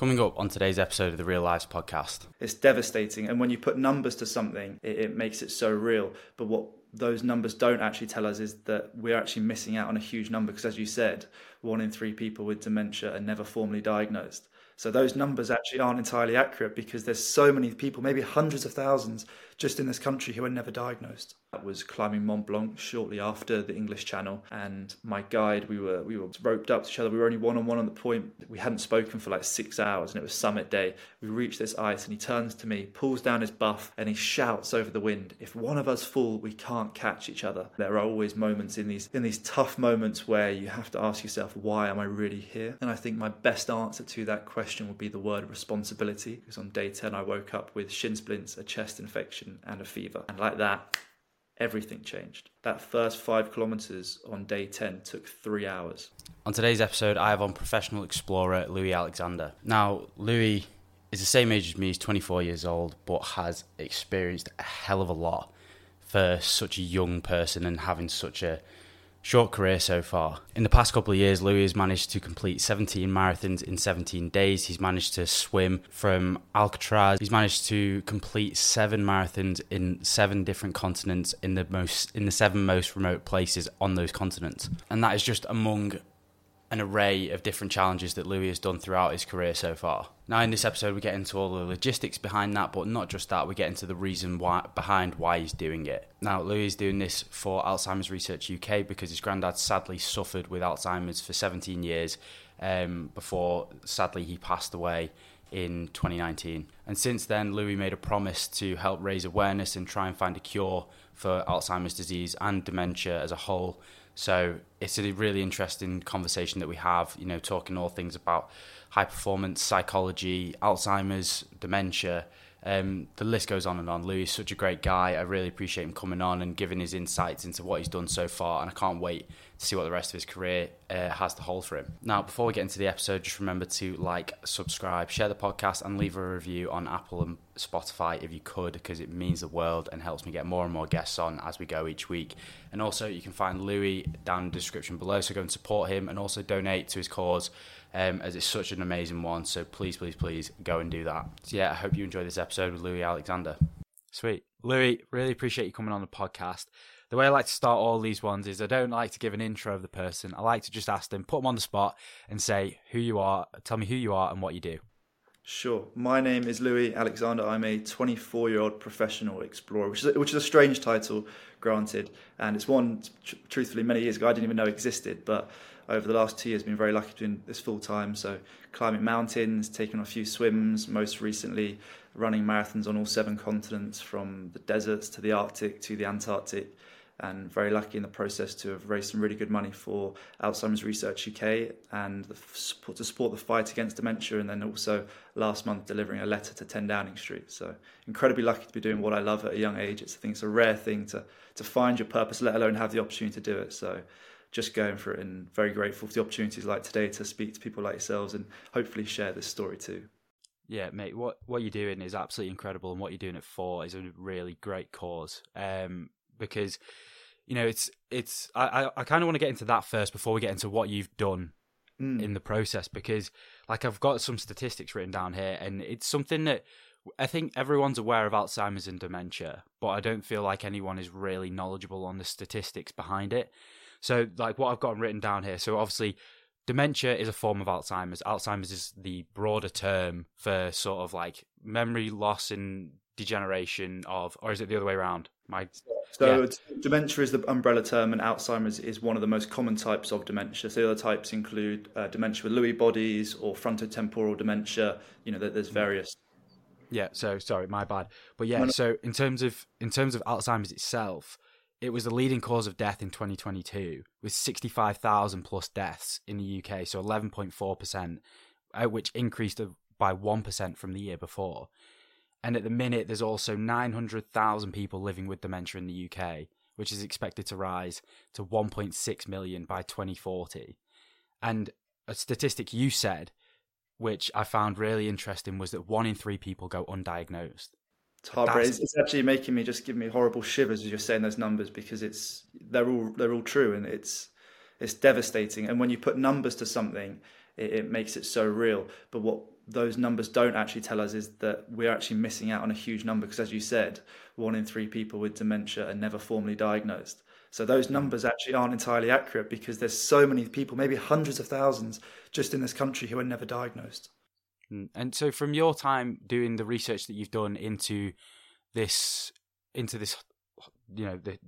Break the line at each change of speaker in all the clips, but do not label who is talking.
Coming up on today's episode of the Real Lives podcast.
It's devastating. And when you put numbers to something, it, it makes it so real. But what those numbers don't actually tell us is that we're actually missing out on a huge number because, as you said, one in three people with dementia are never formally diagnosed. So those numbers actually aren't entirely accurate because there's so many people, maybe hundreds of thousands, just in this country who are never diagnosed. I was climbing Mont Blanc shortly after the English Channel, and my guide, we were we were roped up to each other. We were only one on one on the point. We hadn't spoken for like six hours, and it was summit day. We reached this ice, and he turns to me, pulls down his buff, and he shouts over the wind, "If one of us fall, we can't catch each other." There are always moments in these in these tough moments where you have to ask yourself, "Why am I really here?" And I think my best answer to that question would be the word responsibility. Because on day ten, I woke up with shin splints, a chest infection and a fever. And like that, everything changed. That first five kilometers on day 10 took three hours.
On today's episode, I have on professional explorer Louis Alexander. Now, Louis is the same age as me, he's 24 years old, but has experienced a hell of a lot for such a young person and having such a short career so far. In the past couple of years, Louis has managed to complete 17 marathons in 17 days. He's managed to swim from Alcatraz. He's managed to complete seven marathons in seven different continents in the most in the seven most remote places on those continents. And that is just among an array of different challenges that Louis has done throughout his career so far. Now, in this episode, we get into all the logistics behind that, but not just that, we get into the reason why behind why he's doing it. Now, Louis is doing this for Alzheimer's Research UK because his granddad sadly suffered with Alzheimer's for 17 years um, before sadly he passed away in 2019. And since then, Louis made a promise to help raise awareness and try and find a cure for Alzheimer's disease and dementia as a whole so it's a really interesting conversation that we have, you know, talking all things about high performance, psychology, Alzheimer's, dementia. Um, the list goes on and on. Louis is such a great guy. I really appreciate him coming on and giving his insights into what he's done so far. And I can't wait to see what the rest of his career uh, has to hold for him. Now, before we get into the episode, just remember to like, subscribe, share the podcast, and leave a review on Apple and Spotify if you could, because it means the world and helps me get more and more guests on as we go each week. And also, you can find Louis down in the description below, so go and support him and also donate to his cause um, as it's such an amazing one. So please, please, please go and do that. So yeah, I hope you enjoy this episode with Louis Alexander. Sweet. Louis, really appreciate you coming on the podcast. The way I like to start all these ones is I don't like to give an intro of the person. I like to just ask them, put them on the spot, and say who you are, tell me who you are and what you do.
Sure. My name is Louis Alexander. I'm a 24 year old professional explorer, which is, a, which is a strange title, granted. And it's one, tr- truthfully, many years ago I didn't even know existed. But over the last two years, been very lucky doing this full time. So climbing mountains, taking a few swims, most recently running marathons on all seven continents, from the deserts to the Arctic to the Antarctic. And very lucky in the process to have raised some really good money for Alzheimer's Research UK and the, to support the fight against dementia. And then also last month delivering a letter to 10 Downing Street. So incredibly lucky to be doing what I love at a young age. It's, I think it's a rare thing to to find your purpose, let alone have the opportunity to do it. So just going for it and very grateful for the opportunities like today to speak to people like yourselves and hopefully share this story too.
Yeah, mate, what what you're doing is absolutely incredible, and what you're doing it for is a really great cause. Um, because you know, it's it's I I, I kind of want to get into that first before we get into what you've done mm. in the process, because like I've got some statistics written down here, and it's something that I think everyone's aware of Alzheimer's and dementia, but I don't feel like anyone is really knowledgeable on the statistics behind it. So, like what I've got written down here. So, obviously, dementia is a form of Alzheimer's. Alzheimer's is the broader term for sort of like memory loss and degeneration of, or is it the other way around? My
so yeah. dementia is the umbrella term, and Alzheimer's is one of the most common types of dementia. So the other types include uh, dementia with Lewy bodies or frontotemporal dementia. You know, there's various.
Yeah. So sorry, my bad. But yeah. So in terms of in terms of Alzheimer's itself, it was the leading cause of death in 2022, with 65,000 plus deaths in the UK, so 11.4%, uh, which increased by 1% from the year before. And at the minute, there's also 900,000 people living with dementia in the UK, which is expected to rise to 1.6 million by 2040. And a statistic you said, which I found really interesting, was that one in three people go undiagnosed.
It's. It's, it's actually making me just give me horrible shivers as you're saying those numbers because it's they're all they're all true and it's it's devastating. And when you put numbers to something, it, it makes it so real. But what those numbers don't actually tell us is that we're actually missing out on a huge number because, as you said, one in three people with dementia are never formally diagnosed. So those hmm. numbers actually aren't entirely accurate because there's so many people, maybe hundreds of thousands, just in this country who are never diagnosed.
Mm, and so, from your time doing the research that you've done into this, into this, you know, the,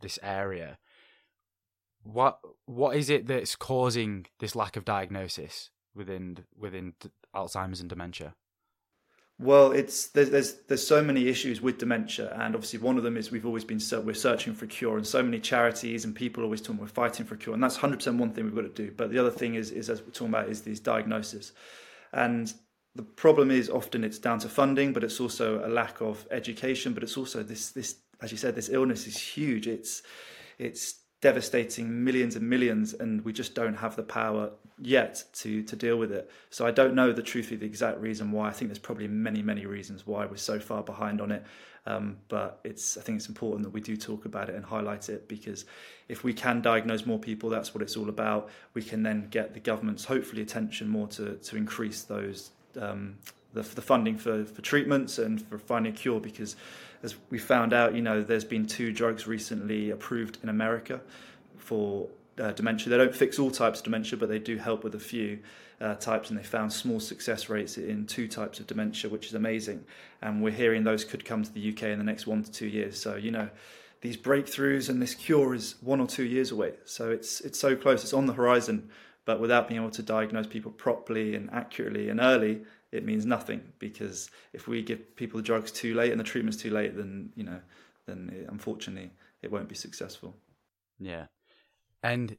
this area, what what is it that's causing this lack of diagnosis within within Alzheimer's and dementia?
Well, it's there's, there's there's so many issues with dementia, and obviously one of them is we've always been we're searching for a cure, and so many charities and people always talking we're fighting for a cure, and that's hundred percent one thing we've got to do. But the other thing is is as we're talking about is these diagnoses, and the problem is often it's down to funding, but it's also a lack of education, but it's also this this as you said this illness is huge. It's it's devastating millions and millions, and we just don't have the power yet to to deal with it. So I don't know the truth of the exact reason why. I think there's probably many many reasons why we're so far behind on it. Um, but it's I think it's important that we do talk about it and highlight it because if we can diagnose more people, that's what it's all about. We can then get the government's hopefully attention more to to increase those um, the, the funding for for treatments and for finding a cure because as we found out, you know, there's been two drugs recently approved in America for uh, dementia. They don't fix all types of dementia, but they do help with a few uh, types, and they found small success rates in two types of dementia, which is amazing. And we're hearing those could come to the UK in the next one to two years. So, you know, these breakthroughs and this cure is one or two years away. So it's it's so close, it's on the horizon. But without being able to diagnose people properly and accurately and early, it means nothing because if we give people the drugs too late and the treatment's too late, then you know, then it, unfortunately it won't be successful.
Yeah, and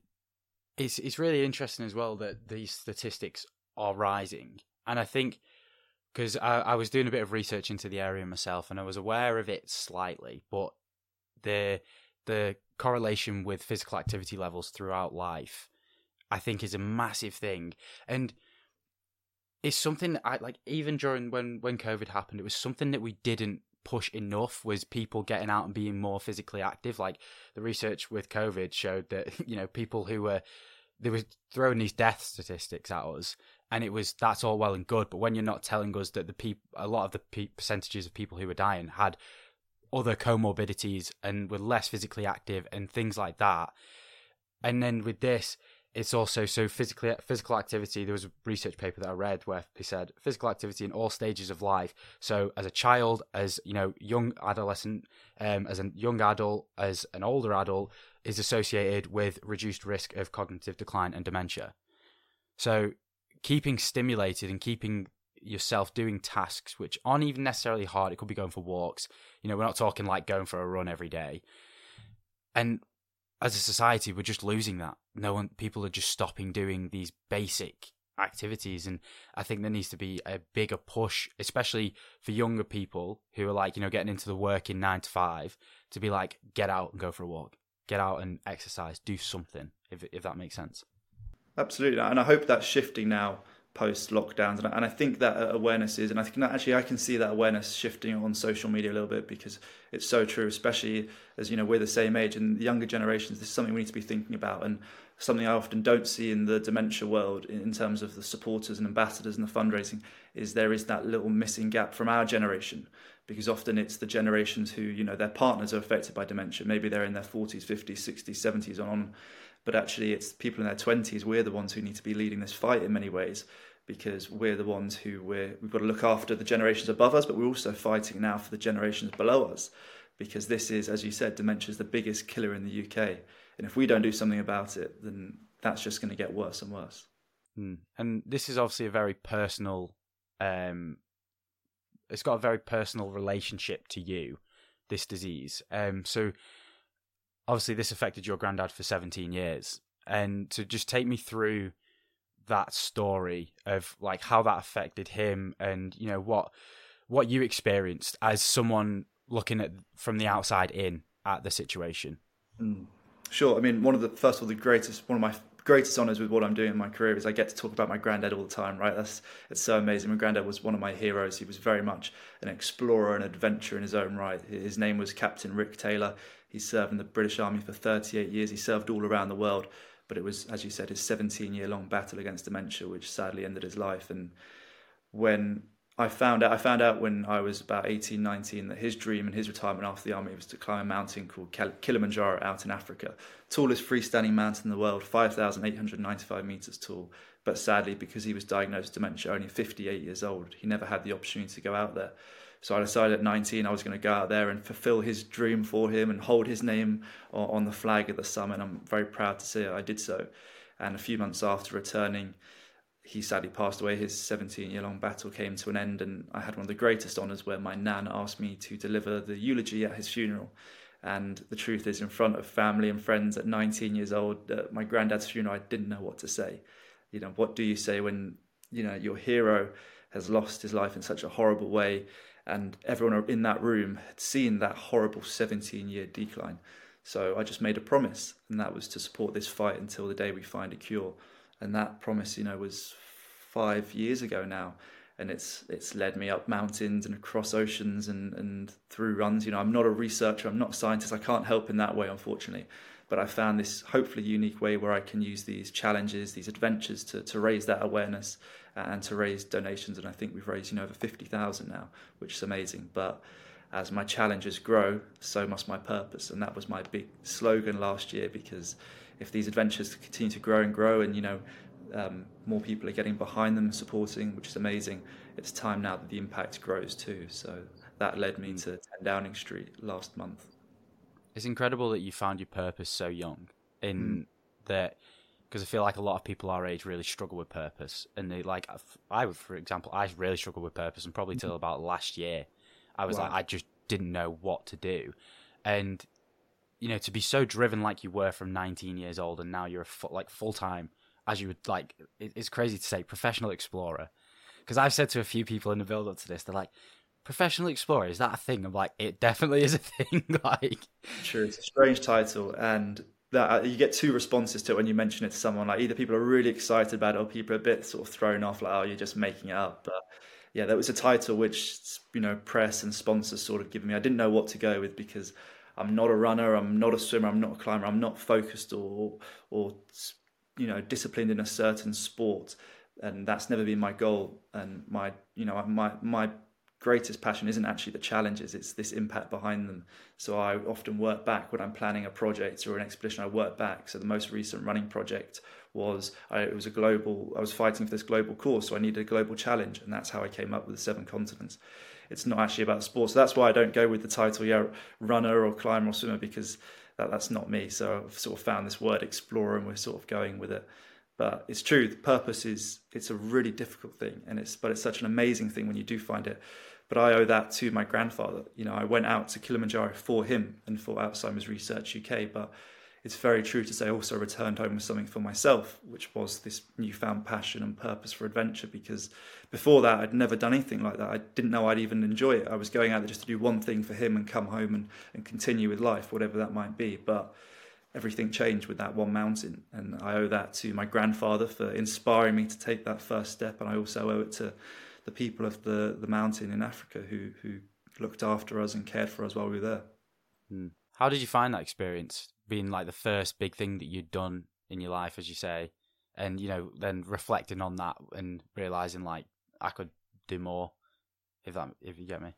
it's it's really interesting as well that these statistics are rising, and I think because I, I was doing a bit of research into the area myself, and I was aware of it slightly, but the the correlation with physical activity levels throughout life, I think, is a massive thing, and it's something I like even during when when COVID happened, it was something that we didn't push enough was people getting out and being more physically active. Like the research with COVID showed that, you know, people who were they were throwing these death statistics at us and it was that's all well and good but when you're not telling us that the people a lot of the pe- percentages of people who were dying had other comorbidities and were less physically active and things like that and then with this it's also so physically physical activity. There was a research paper that I read where they said physical activity in all stages of life. So as a child, as you know, young adolescent, um, as a young adult, as an older adult, is associated with reduced risk of cognitive decline and dementia. So keeping stimulated and keeping yourself doing tasks which aren't even necessarily hard. It could be going for walks. You know, we're not talking like going for a run every day. And as a society, we're just losing that. No one, people are just stopping doing these basic activities, and I think there needs to be a bigger push, especially for younger people who are like, you know, getting into the work in nine to five, to be like, get out and go for a walk, get out and exercise, do something, if if that makes sense.
Absolutely, and I hope that's shifting now post lockdowns and I think that uh, awareness is and I think actually I can see that awareness shifting on social media a little bit because it's so true especially as you know we're the same age and the younger generations this is something we need to be thinking about and something I often don't see in the dementia world in terms of the supporters and ambassadors and the fundraising is there is that little missing gap from our generation because often it's the generations who you know their partners are affected by dementia. Maybe they're in their 40s 50s 60s 70s on but actually it's people in their 20s we're the ones who need to be leading this fight in many ways because we're the ones who we're, we've got to look after the generations above us but we're also fighting now for the generations below us. Because this is as you said dementia is the biggest killer in the UK and if we don't do something about it then that's just going to get worse and worse.
Mm. and this is obviously a very personal um, it's got a very personal relationship to you this disease. Um, so obviously this affected your granddad for 17 years. And to just take me through that story of like how that affected him and you know what what you experienced as someone looking at from the outside in at the situation.
Mm. sure. I mean one of the first of the greatest one of my greatest honors with what i'm doing in my career is i get to talk about my granddad all the time right? That's it's so amazing. My granddad was one of my heroes. He was very much an explorer and adventurer in his own right. His name was captain rick taylor. He served in the British Army for 38 years. He served all around the world, but it was, as you said, his 17 year long battle against dementia, which sadly ended his life. And when I found out I found out when I was about 18, 19 that his dream and his retirement after the army was to climb a mountain called Kilimanjaro out in Africa, tallest freestanding mountain in the world, 5,895 meters tall. But sadly, because he was diagnosed with dementia only 58 years old, he never had the opportunity to go out there. So I decided at 19 I was going to go out there and fulfill his dream for him and hold his name on the flag at the summit. I'm very proud to say I did so. And a few months after returning, he sadly passed away. His 17 year long battle came to an end, and I had one of the greatest honours where my nan asked me to deliver the eulogy at his funeral. And the truth is, in front of family and friends at 19 years old, at my granddad's funeral, I didn't know what to say. You know, what do you say when you know your hero has lost his life in such a horrible way, and everyone in that room had seen that horrible 17 year decline? So I just made a promise, and that was to support this fight until the day we find a cure and that promise, you know, was five years ago now, and it's it's led me up mountains and across oceans and and through runs. You know, I'm not a researcher, I'm not a scientist, I can't help in that way, unfortunately. But I found this hopefully unique way where I can use these challenges, these adventures to, to raise that awareness and to raise donations. And I think we've raised you know over fifty thousand now, which is amazing. But as my challenges grow, so must my purpose. And that was my big slogan last year because if these adventures continue to grow and grow, and you know, um, more people are getting behind them, supporting, which is amazing. It's time now that the impact grows too. So that led me to 10 Downing Street last month.
It's incredible that you found your purpose so young. In mm. that, because I feel like a lot of people our age really struggle with purpose, and they like I, for example, I really struggled with purpose, and probably till mm-hmm. about last year, I was wow. like I just didn't know what to do, and you know, to be so driven like you were from 19 years old, and now you're a fu- like full time, as you would like, it's crazy to say, professional explorer. Because I've said to a few people in the build up to this, they're like, professional explorer is that a thing? I'm like, it definitely is a thing. like,
sure, it's a strange title, and that uh, you get two responses to it when you mention it to someone. Like either people are really excited about it, or people are a bit sort of thrown off, like, oh, you're just making it up. But yeah, that was a title which you know press and sponsors sort of given me. I didn't know what to go with because I'm not a runner, I'm not a swimmer, I'm not a climber, I'm not focused or or you know disciplined in a certain sport, and that's never been my goal. And my you know my my greatest passion isn't actually the challenges; it's this impact behind them. So I often work back when I'm planning a project or an expedition. I work back. So the most recent running project was I, it was a global. I was fighting for this global course, so I needed a global challenge, and that's how I came up with the seven continents it's not actually about sports. So that's why I don't go with the title, yeah, runner or climber or swimmer, because that, that's not me. So I've sort of found this word explorer and we're sort of going with it. But it's true, the purpose is it's a really difficult thing and it's but it's such an amazing thing when you do find it. But I owe that to my grandfather. You know, I went out to Kilimanjaro for him and for Alzheimer's Research UK, but it's very true to say I also returned home with something for myself, which was this newfound passion and purpose for adventure. Because before that, I'd never done anything like that. I didn't know I'd even enjoy it. I was going out there just to do one thing for him and come home and, and continue with life, whatever that might be. But everything changed with that one mountain. And I owe that to my grandfather for inspiring me to take that first step. And I also owe it to the people of the, the mountain in Africa who, who looked after us and cared for us while we were there.
Hmm. How did you find that experience? Being like the first big thing that you'd done in your life, as you say, and you know, then reflecting on that and realizing like I could do more. If that, if you get me.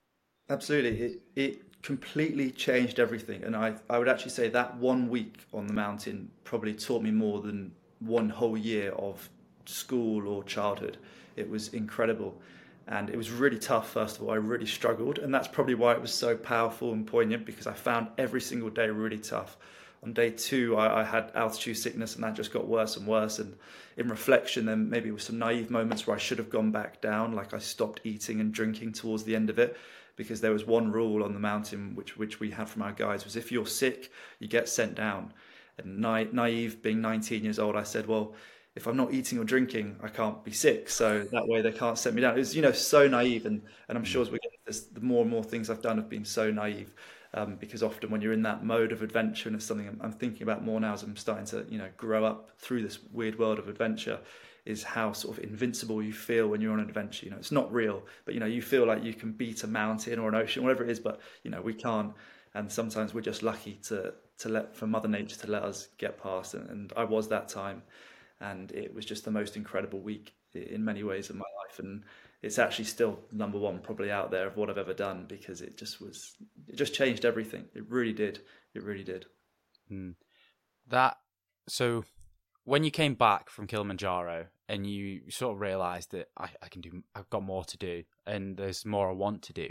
Absolutely, it it completely changed everything, and I I would actually say that one week on the mountain probably taught me more than one whole year of school or childhood. It was incredible. And it was really tough, first of all. I really struggled. And that's probably why it was so powerful and poignant because I found every single day really tough on day two, I, I, had altitude sickness, and that just got worse and worse. And in reflection, then maybe with some naive moments where I should have gone back down, like I stopped eating and drinking towards the end of it, because there was one rule on the mountain which which we had from our guides was if you're sick, you get sent down. And na- naive, being 19 years old, I said, well. If I'm not eating or drinking, I can't be sick. So that way they can't send me down. It was, you know, so naive, and, and I'm mm. sure as we get this, the more and more things I've done have been so naive um, because often when you're in that mode of adventure, and it's something I'm, I'm, thinking about more now as I'm starting to you know grow up through this weird world of adventure, is how sort of invincible you feel when you're on an adventure. You know, it's not real, but you know you feel like you can beat a mountain or an ocean, whatever it is, but you know we can't. And sometimes we're just lucky to to let for Mother Nature to let us get past, and, and I was that time, and it was just the most incredible week in many ways of my life, and it's actually still number one probably out there of what I've ever done because it just was it just changed everything. It really did. It really did.
Mm. That so when you came back from Kilimanjaro and you sort of realized that I, I can do I've got more to do and there's more I want to do.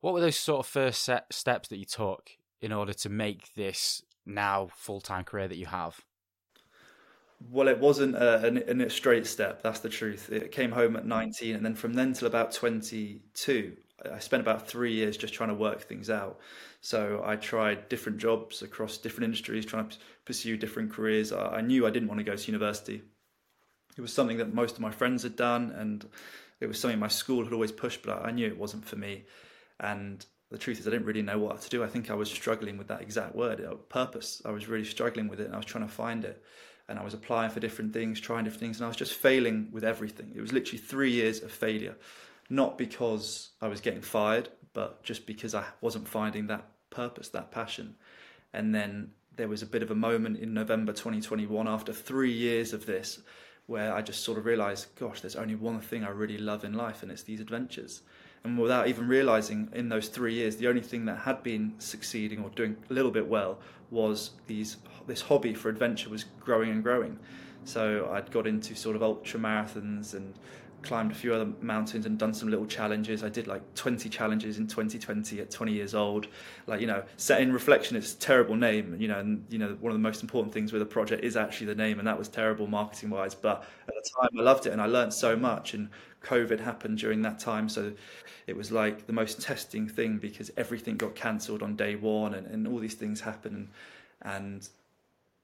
What were those sort of first set steps that you took in order to make this now full time career that you have?
Well, it wasn't a, a, a, straight step. That's the truth. It came home at 19, and then from then till about 22, I spent about three years just trying to work things out. So I tried different jobs across different industries, trying to pursue different careers. I, I knew I didn't want to go to university. It was something that most of my friends had done, and it was something my school had always pushed, but I knew it wasn't for me. And the truth is, I didn't really know what to do. I think I was struggling with that exact word, uh, purpose. I was really struggling with it, and I was trying to find it and I was applying for different things, trying different things, and I was just failing with everything. It was literally three years of failure, not because I was getting fired, but just because I wasn't finding that purpose, that passion. And then there was a bit of a moment in November 2021 after three years of this where I just sort of realized, gosh, there's only one thing I really love in life, and it's these adventures. And without even realizing in those three years, the only thing that had been succeeding or doing a little bit well was these this hobby for adventure was growing and growing. So I'd got into sort of ultra marathons and climbed a few other mountains and done some little challenges. I did like 20 challenges in 2020 at 20 years old. Like, you know, set in reflection, it's a terrible name, you know, and, you know, one of the most important things with a project is actually the name, and that was terrible marketing wise. But at the time, I loved it and I learned so much. And COVID happened during that time. So it was like the most testing thing because everything got cancelled on day one and, and all these things happened. And, and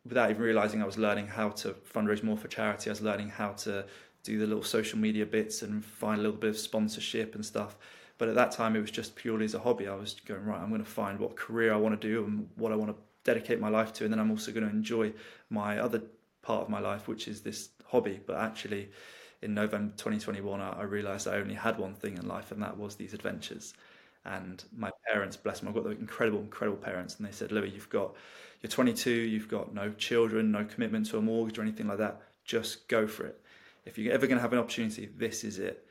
without even realizing I was learning how to fundraise more for charity, I was learning how to do the little social media bits and find a little bit of sponsorship and stuff. But at that time, it was just purely as a hobby. I was going, right, I'm going to find what career I want to do and what I want to dedicate my life to. And then I'm also going to enjoy my other part of my life, which is this hobby. But actually, in November 2021, I, I realized I only had one thing in life, and that was these adventures. And my parents, bless them, I've got the incredible, incredible parents, and they said, Louis, you've got, you're 22, you've got no children, no commitment to a mortgage or anything like that. Just go for it. If you're ever going to have an opportunity, this is it.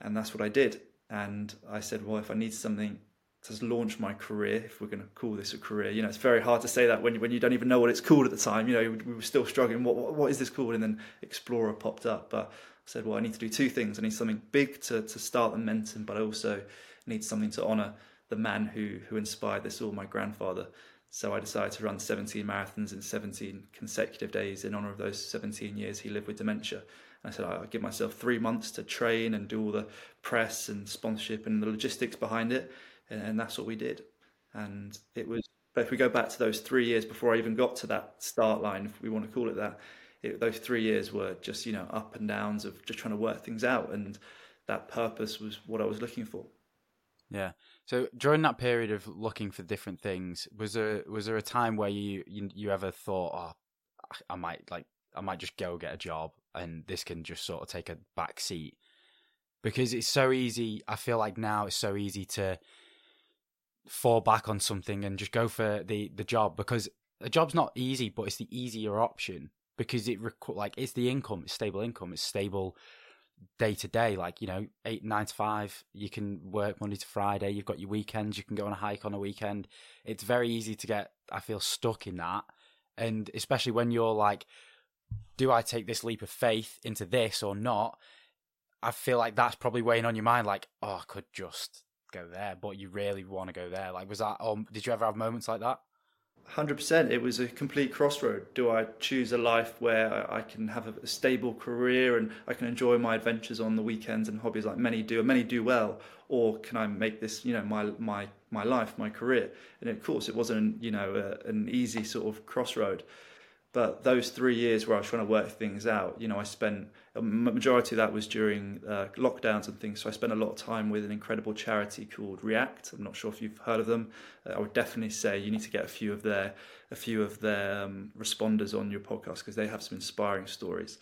And that's what I did. And I said, well, if I need something to launch my career, if we're going to call this a career, you know, it's very hard to say that when you, when you don't even know what it's called at the time. You know, we were still struggling. What, what, what is this called? And then Explorer popped up. But I said, well, I need to do two things. I need something big to, to start the momentum, but I also need something to honour the man who who inspired this all, my grandfather. So I decided to run 17 marathons in 17 consecutive days in honour of those 17 years he lived with dementia. I said I'll give myself three months to train and do all the press and sponsorship and the logistics behind it, and, and that's what we did. And it was. But if we go back to those three years before I even got to that start line, if we want to call it that, it, those three years were just you know up and downs of just trying to work things out, and that purpose was what I was looking for.
Yeah. So during that period of looking for different things, was there was there a time where you you, you ever thought, oh, I might like I might just go get a job and this can just sort of take a back seat because it's so easy. I feel like now it's so easy to fall back on something and just go for the the job because a job's not easy, but it's the easier option because it like it's the income, it's stable income, it's stable day to day. Like you know, eight nine to five, you can work Monday to Friday. You've got your weekends. You can go on a hike on a weekend. It's very easy to get. I feel stuck in that, and especially when you're like, do I take this leap of faith into this or not? I feel like that's probably weighing on your mind. Like, oh, I could just go there, but you really want to go there. Like, was that? Um, did you ever have moments like that?
Hundred percent. It was a complete crossroad. Do I choose a life where I can have a stable career and I can enjoy my adventures on the weekends and hobbies like many do, and many do well, or can I make this, you know, my my my life, my career? And of course, it wasn't, you know, a, an easy sort of crossroad. But those three years where I was trying to work things out, you know, I spent a majority of that was during uh, lockdowns and things. So I spent a lot of time with an incredible charity called React. I'm not sure if you've heard of them. Uh, I would definitely say you need to get a few of their a few of their um, responders on your podcast because they have some inspiring stories.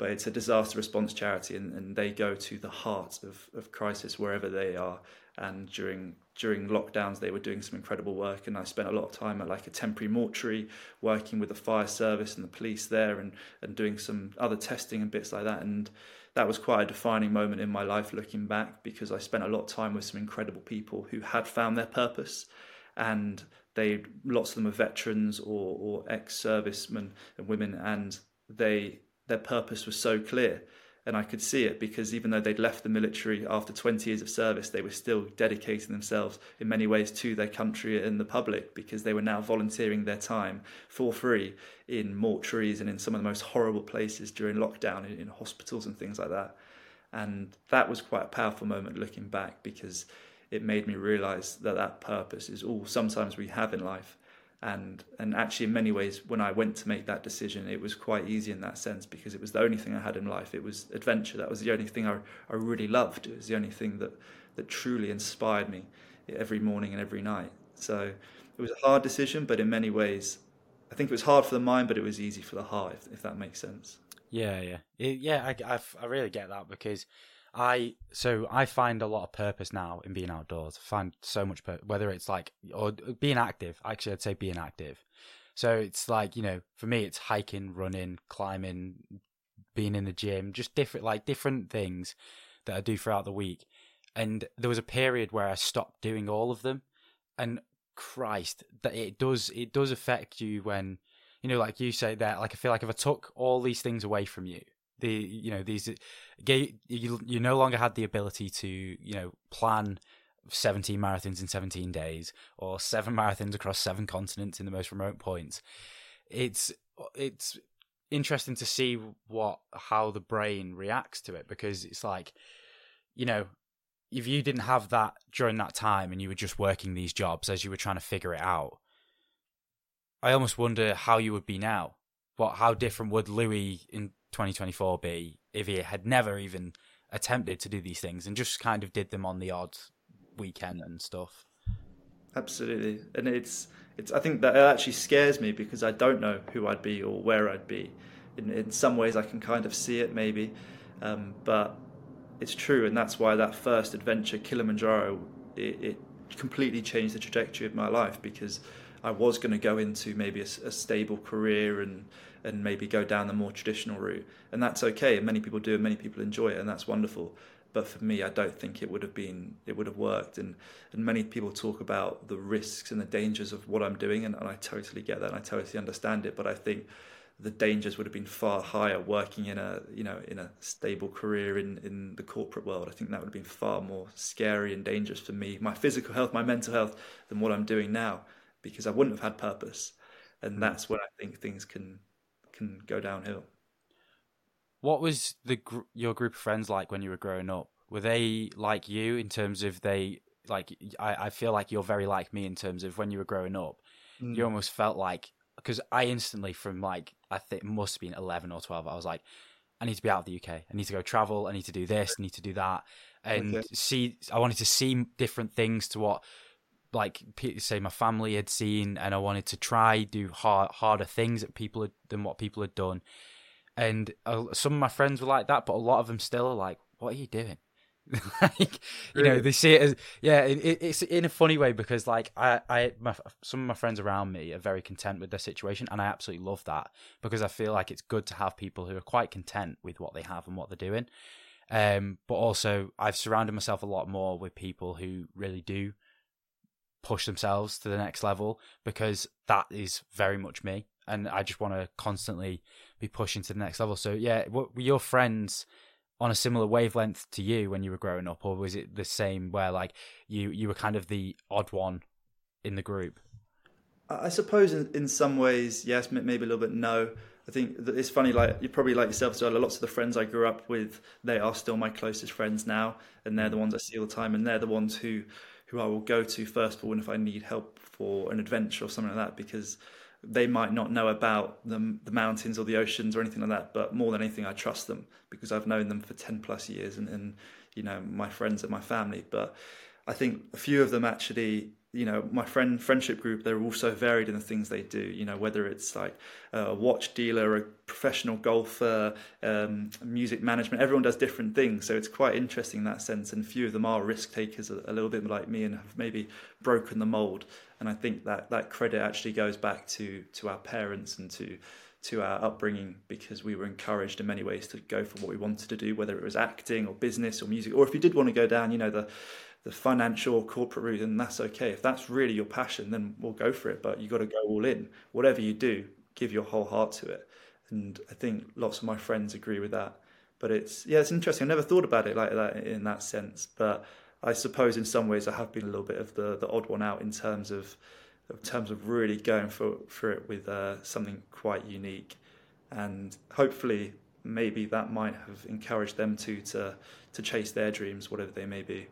but it's a disaster response charity, and, and they go to the heart of, of crisis wherever they are. And during during lockdowns, they were doing some incredible work, and I spent a lot of time at like a temporary mortuary, working with the fire service and the police there, and and doing some other testing and bits like that. And that was quite a defining moment in my life looking back because I spent a lot of time with some incredible people who had found their purpose, and they lots of them are veterans or, or ex-servicemen and women, and they their purpose was so clear and I could see it because even though they'd left the military after 20 years of service, they were still dedicating themselves in many ways to their country and the public because they were now volunteering their time for free in mortuaries and in some of the most horrible places during lockdown, in, hospitals and things like that. And that was quite a powerful moment looking back because it made me realize that that purpose is all sometimes we have in life and and actually in many ways when I went to make that decision it was quite easy in that sense because it was the only thing I had in life. It was adventure. That was the only thing I, I really loved. It was the only thing that that truly inspired me every morning and every night. So it was a hard decision but in many ways I think it was hard for the mind but it was easy for the heart if, if that makes sense.
Yeah yeah. It, yeah I, I, I really get that because I so I find a lot of purpose now in being outdoors. I find so much purpose, whether it's like or being active. Actually, I'd say being active. So it's like you know, for me, it's hiking, running, climbing, being in the gym, just different like different things that I do throughout the week. And there was a period where I stopped doing all of them, and Christ, that it does it does affect you when you know, like you say that. Like I feel like if I took all these things away from you, the you know these you you no longer had the ability to you know plan 17 marathons in 17 days or seven marathons across seven continents in the most remote points. It's it's interesting to see what how the brain reacts to it because it's like you know if you didn't have that during that time and you were just working these jobs as you were trying to figure it out i almost wonder how you would be now. What how different would louis in 2024 be if he had never even attempted to do these things and just kind of did them on the odd weekend and stuff.
Absolutely, and it's it's. I think that actually scares me because I don't know who I'd be or where I'd be. In in some ways, I can kind of see it maybe, um, but it's true, and that's why that first adventure, Kilimanjaro, it, it completely changed the trajectory of my life because I was going to go into maybe a, a stable career and and maybe go down the more traditional route. And that's okay. And many people do, and many people enjoy it, and that's wonderful. But for me, I don't think it would have been, it would have worked. And and many people talk about the risks and the dangers of what I'm doing, and, and I totally get that, and I totally understand it. But I think the dangers would have been far higher working in a you know in a stable career in in the corporate world i think that would have been far more scary and dangerous for me my physical health my mental health than what i'm doing now because i wouldn't have had purpose and hmm. that's when i think things can can go downhill.
What was the gr- your group of friends like when you were growing up? Were they like you in terms of they like? I, I feel like you're very like me in terms of when you were growing up. Mm. You almost felt like because I instantly from like I think it must have been eleven or twelve. I was like, I need to be out of the UK. I need to go travel. I need to do this. I need to do that, and okay. see. I wanted to see different things to what like say my family had seen and I wanted to try do hard, harder things that people had, than what people had done. And uh, some of my friends were like that but a lot of them still are like what are you doing? Like you know they see it as yeah it, it's in a funny way because like I I my, some of my friends around me are very content with their situation and I absolutely love that because I feel like it's good to have people who are quite content with what they have and what they're doing. Um but also I've surrounded myself a lot more with people who really do push themselves to the next level because that is very much me and I just want to constantly be pushing to the next level. So yeah, were your friends on a similar wavelength to you when you were growing up, or was it the same where like you you were kind of the odd one in the group?
I suppose in, in some ways, yes, maybe a little bit no. I think it's funny, like you probably like yourself so. Lots of the friends I grew up with, they are still my closest friends now, and they're hmm. the ones I see all the time, and they're the ones who who I will go to first of all if I need help for an adventure or something like that because they might not know about the, the mountains or the oceans or anything like that, but more than anything, I trust them because I've known them for 10 plus years and, and you know, my friends and my family. But I think a few of them actually you know my friend friendship group they're also varied in the things they do you know whether it's like a watch dealer a professional golfer um, music management everyone does different things. So it's quite interesting in that sense. And few of them are risk takers a, a little bit like me and have maybe broken the mold. And i think that that credit actually goes back to to our parents and to to our upbringing because we were encouraged in many ways to go for what we wanted to do whether it was acting or business or music or if you did want to go down you know the the financial or corporate route, then that's okay. If that's really your passion, then we'll go for it. But you got to go all in. Whatever you do, give your whole heart to it. And I think lots of my friends agree with that. But it's yeah, it's interesting. I never thought about it like that in that sense. But I suppose in some ways I have been a little bit of the the odd one out in terms of in terms of really going for for it with uh, something quite unique. And hopefully, maybe that might have encouraged them to to to chase their dreams, whatever they may be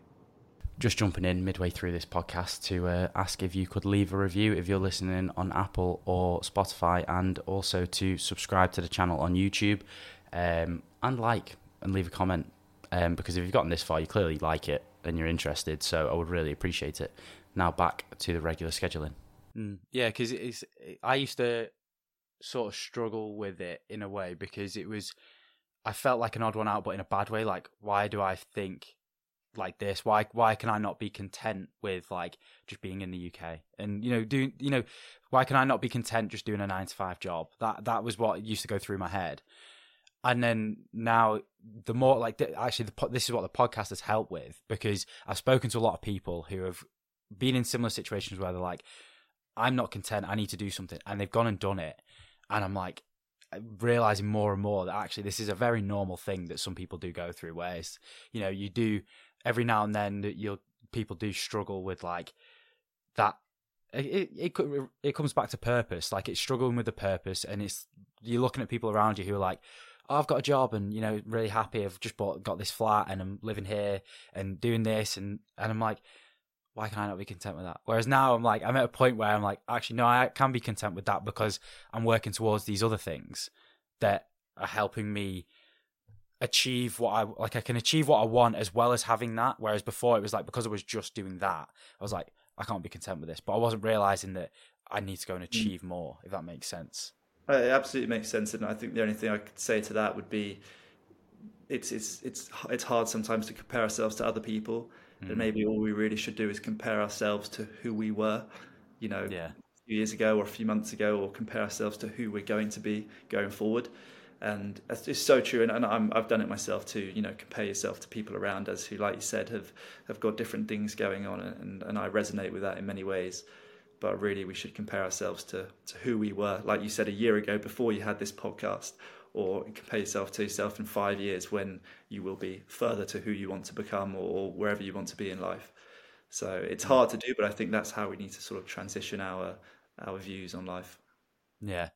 just jumping in midway through this podcast to uh, ask if you could leave a review if you're listening on Apple or Spotify, and also to subscribe to the channel on YouTube um, and like and leave a comment. Um, because if you've gotten this far, you clearly like it and you're interested. So I would really appreciate it. Now back to the regular scheduling. Mm, yeah, because it's I used to sort of struggle with it in a way because it was I felt like an odd one out, but in a bad way. Like, why do I think like this? Why why can I not be content with like just being in the UK and you know doing you know why can I not be content just doing a nine to five job? That that was what used to go through my head, and then now the more like actually the, this is what the podcast has helped with because I've spoken to a lot of people who have been in similar situations where they're like, I'm not content, I need to do something, and they've gone and done it, and I'm like, realizing more and more that actually this is a very normal thing that some people do go through where it's, you know you do every now and then you'll people do struggle with like that it, it it it comes back to purpose like it's struggling with the purpose and it's you're looking at people around you who are like oh, I've got a job and you know really happy I've just bought got this flat and I'm living here and doing this and and I'm like why can I not be content with that? Whereas now I'm like I'm at a point where I'm like actually no I can be content with that because I'm working towards these other things that are helping me achieve what I like I can achieve what I want as well as having that whereas before it was like because I was just doing that I was like I can't be content with this but I wasn't realizing that I need to go and mm. achieve more if that makes sense
uh, it absolutely makes sense and I think the only thing I could say to that would be it's it's it's it's hard sometimes to compare ourselves to other people mm. and maybe all we really should do is compare ourselves to who we were you know yeah. a few years ago or a few months ago or compare ourselves to who we're going to be going forward and it's so true and, and i have done it myself too you know compare yourself to people around us who like you said have have got different things going on and, and i resonate with that in many ways. But really we should compare ourselves to, to who we were. Like you said a year ago before you had this podcast or compare yourself to yourself in five years when you will be further to who you want to become or wherever you want to be in life. So it's mm. hard to do but i think that's how we need to sort of transition our our views on life.
Yeah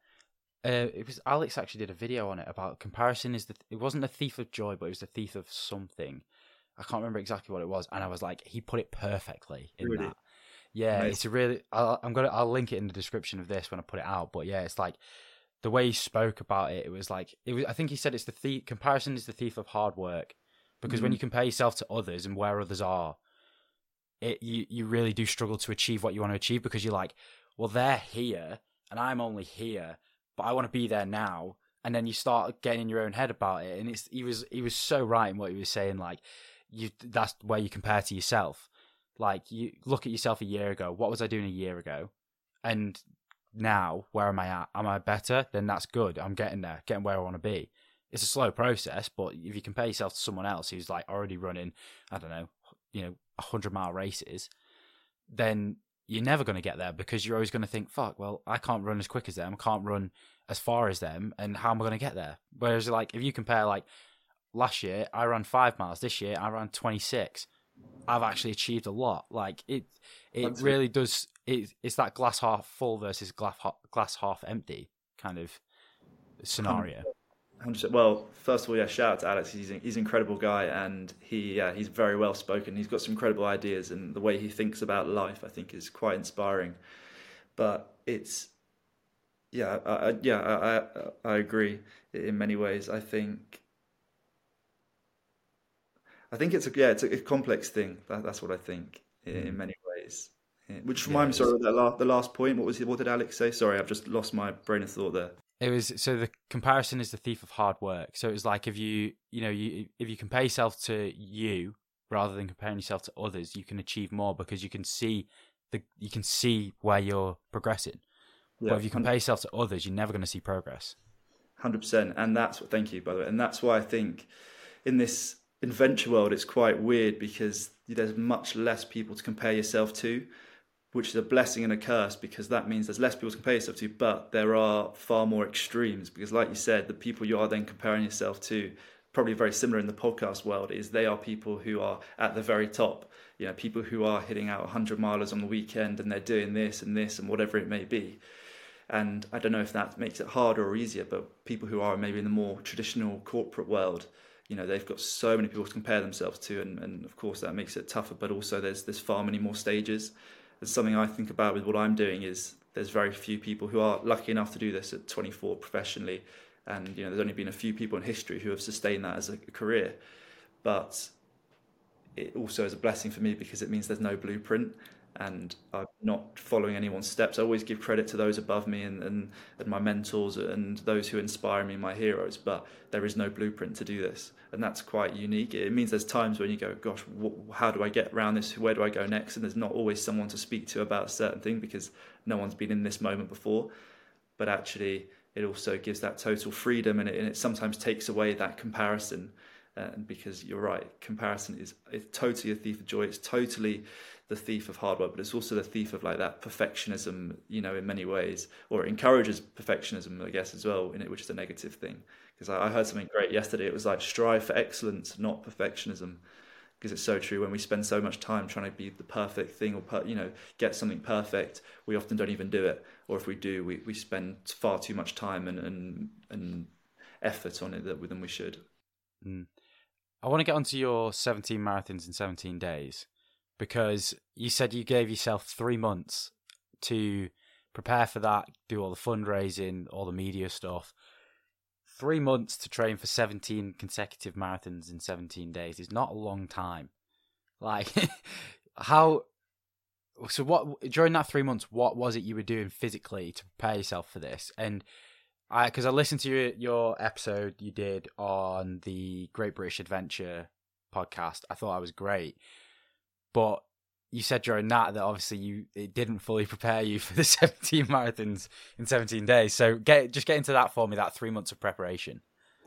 uh, it was Alex actually did a video on it about comparison is the it wasn't a thief of joy, but it was a thief of something. I can't remember exactly what it was, and I was like, he put it perfectly in really? that. Yeah, nice. it's a really. i am gonna. I'll link it in the description of this when I put it out. But yeah, it's like the way he spoke about it. It was like it was. I think he said it's the thief. Comparison is the thief of hard work, because mm-hmm. when you compare yourself to others and where others are, it you you really do struggle to achieve what you want to achieve because you're like, well, they're here and I'm only here but I want to be there now. And then you start getting in your own head about it. And it's he was he was so right in what he was saying. Like you, that's where you compare to yourself. Like you look at yourself a year ago. What was I doing a year ago? And now, where am I at? Am I better? Then that's good. I'm getting there, getting where I want to be. It's a slow process, but if you compare yourself to someone else who's like already running, I don't know, you know, hundred mile races, then you're never going to get there because you're always going to think, fuck, well, I can't run as quick as them, I can't run as far as them, and how am I going to get there? Whereas, like, if you compare, like, last year, I ran five miles, this year, I ran 26. I've actually achieved a lot. Like, it it That's really it. does, it, it's that glass half full versus glass, glass half empty kind of scenario.
100%. Well, first of all, yeah, shout out to Alex. He's, he's an incredible guy, and he yeah, he's very well spoken. He's got some incredible ideas, and the way he thinks about life, I think, is quite inspiring. But it's yeah, I, yeah, I, I agree in many ways. I think I think it's a yeah, it's a, complex thing. That, that's what I think in, in mm. many ways. Yeah. Which reminds yeah, me, sorry, the last, the last point. What was it? What did Alex say? Sorry, I've just lost my brain of thought there.
It was so the comparison is the thief of hard work. So it was like if you you know you if you compare yourself to you rather than comparing yourself to others, you can achieve more because you can see the you can see where you're progressing. Yeah, but if you compare yourself to others, you're never going to see progress.
Hundred percent, and that's what. Thank you, by the way, and that's why I think in this adventure world, it's quite weird because there's much less people to compare yourself to, which is a blessing and a curse because that means there's less people to compare yourself to, but there are far more extremes because, like you said, the people you are then comparing yourself to, probably very similar in the podcast world, is they are people who are at the very top. You know, people who are hitting out 100 milers on the weekend and they're doing this and this and whatever it may be. And I don't know if that makes it harder or easier, but people who are maybe in the more traditional corporate world, you know they've got so many people to compare themselves to and, and of course that makes it tougher but also there's there's far many more stages and something i think about with what i'm doing is there's very few people who are lucky enough to do this at 24 professionally and you know there's only been a few people in history who have sustained that as a career but it also is a blessing for me because it means there's no blueprint and I'm not following anyone's steps. I always give credit to those above me and, and, and, my mentors and those who inspire me, my heroes, but there is no blueprint to do this. And that's quite unique. It means there's times when you go, gosh, wh- how do I get around this? Where do I go next? And there's not always someone to speak to about a certain thing because no one's been in this moment before. But actually, it also gives that total freedom and it, and it sometimes takes away that comparison. Uh, because you're right, comparison is it's totally a thief of joy. It's totally the thief of hard work, but it's also the thief of like that perfectionism, you know, in many ways, or it encourages perfectionism, I guess, as well, in it, which is a negative thing. Because I, heard something great yesterday. It was like strive for excellence, not perfectionism. Because it's so true. When we spend so much time trying to be the perfect thing, or per, you know, get something perfect, we often don't even do it. Or if we do, we, we spend far too much time and and, and effort on it than we should.
Mm. I want to get onto your 17 marathons in 17 days because you said you gave yourself three months to prepare for that, do all the fundraising, all the media stuff. Three months to train for 17 consecutive marathons in 17 days is not a long time. Like, how. So, what during that three months, what was it you were doing physically to prepare yourself for this? And I, because I listened to your, your episode you did on the Great British Adventure podcast, I thought I was great. But you said during that that obviously you it didn't fully prepare you for the 17 marathons in 17 days. So get just get into that for me. That three months of preparation.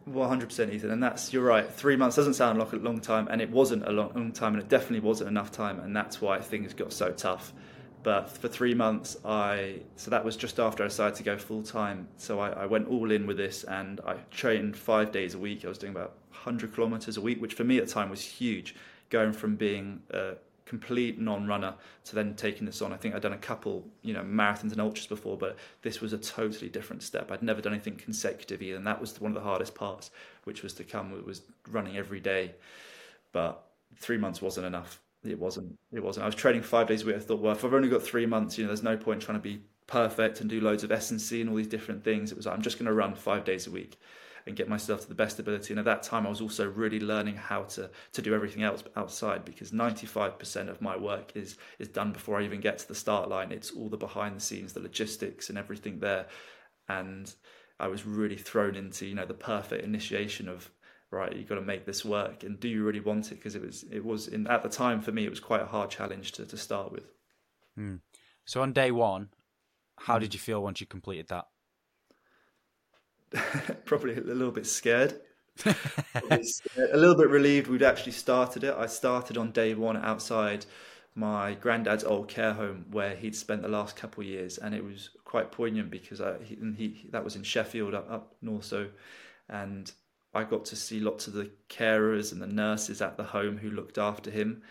One hundred percent, Ethan, and that's you're right. Three months doesn't sound like a long time, and it wasn't a long, long time, and it definitely wasn't enough time, and that's why things got so tough. But for three months, I so that was just after I decided to go full time. So I, I, went all in with this, and I trained five days a week. I was doing about 100 kilometers a week, which for me at the time was huge. Going from being a complete non-runner to then taking this on. I think I'd done a couple, you know, marathons and ultras before, but this was a totally different step. I'd never done anything consecutive either, and that was one of the hardest parts, which was to come. It was running every day, but three months wasn't enough. It wasn't. It wasn't. I was training five days a week. I thought, well, if I've only got three months, you know, there's no point trying to be perfect and do loads of S and C and all these different things. It was like, I'm just going to run five days a week and get myself to the best ability. And at that time, I was also really learning how to to do everything else outside because 95% of my work is is done before I even get to the start line. It's all the behind the scenes, the logistics, and everything there. And I was really thrown into you know the perfect initiation of right you've got to make this work and do you really want it because it was it was in at the time for me it was quite a hard challenge to, to start with
hmm. so on day one how hmm. did you feel once you completed that
probably a little bit scared. a little bit relieved we'd actually started it. I started on day one outside my granddad's old care home where he'd spent the last couple of years, and it was quite poignant because I, he, he that was in Sheffield up, up north, so and I got to see lots of the carers and the nurses at the home who looked after him,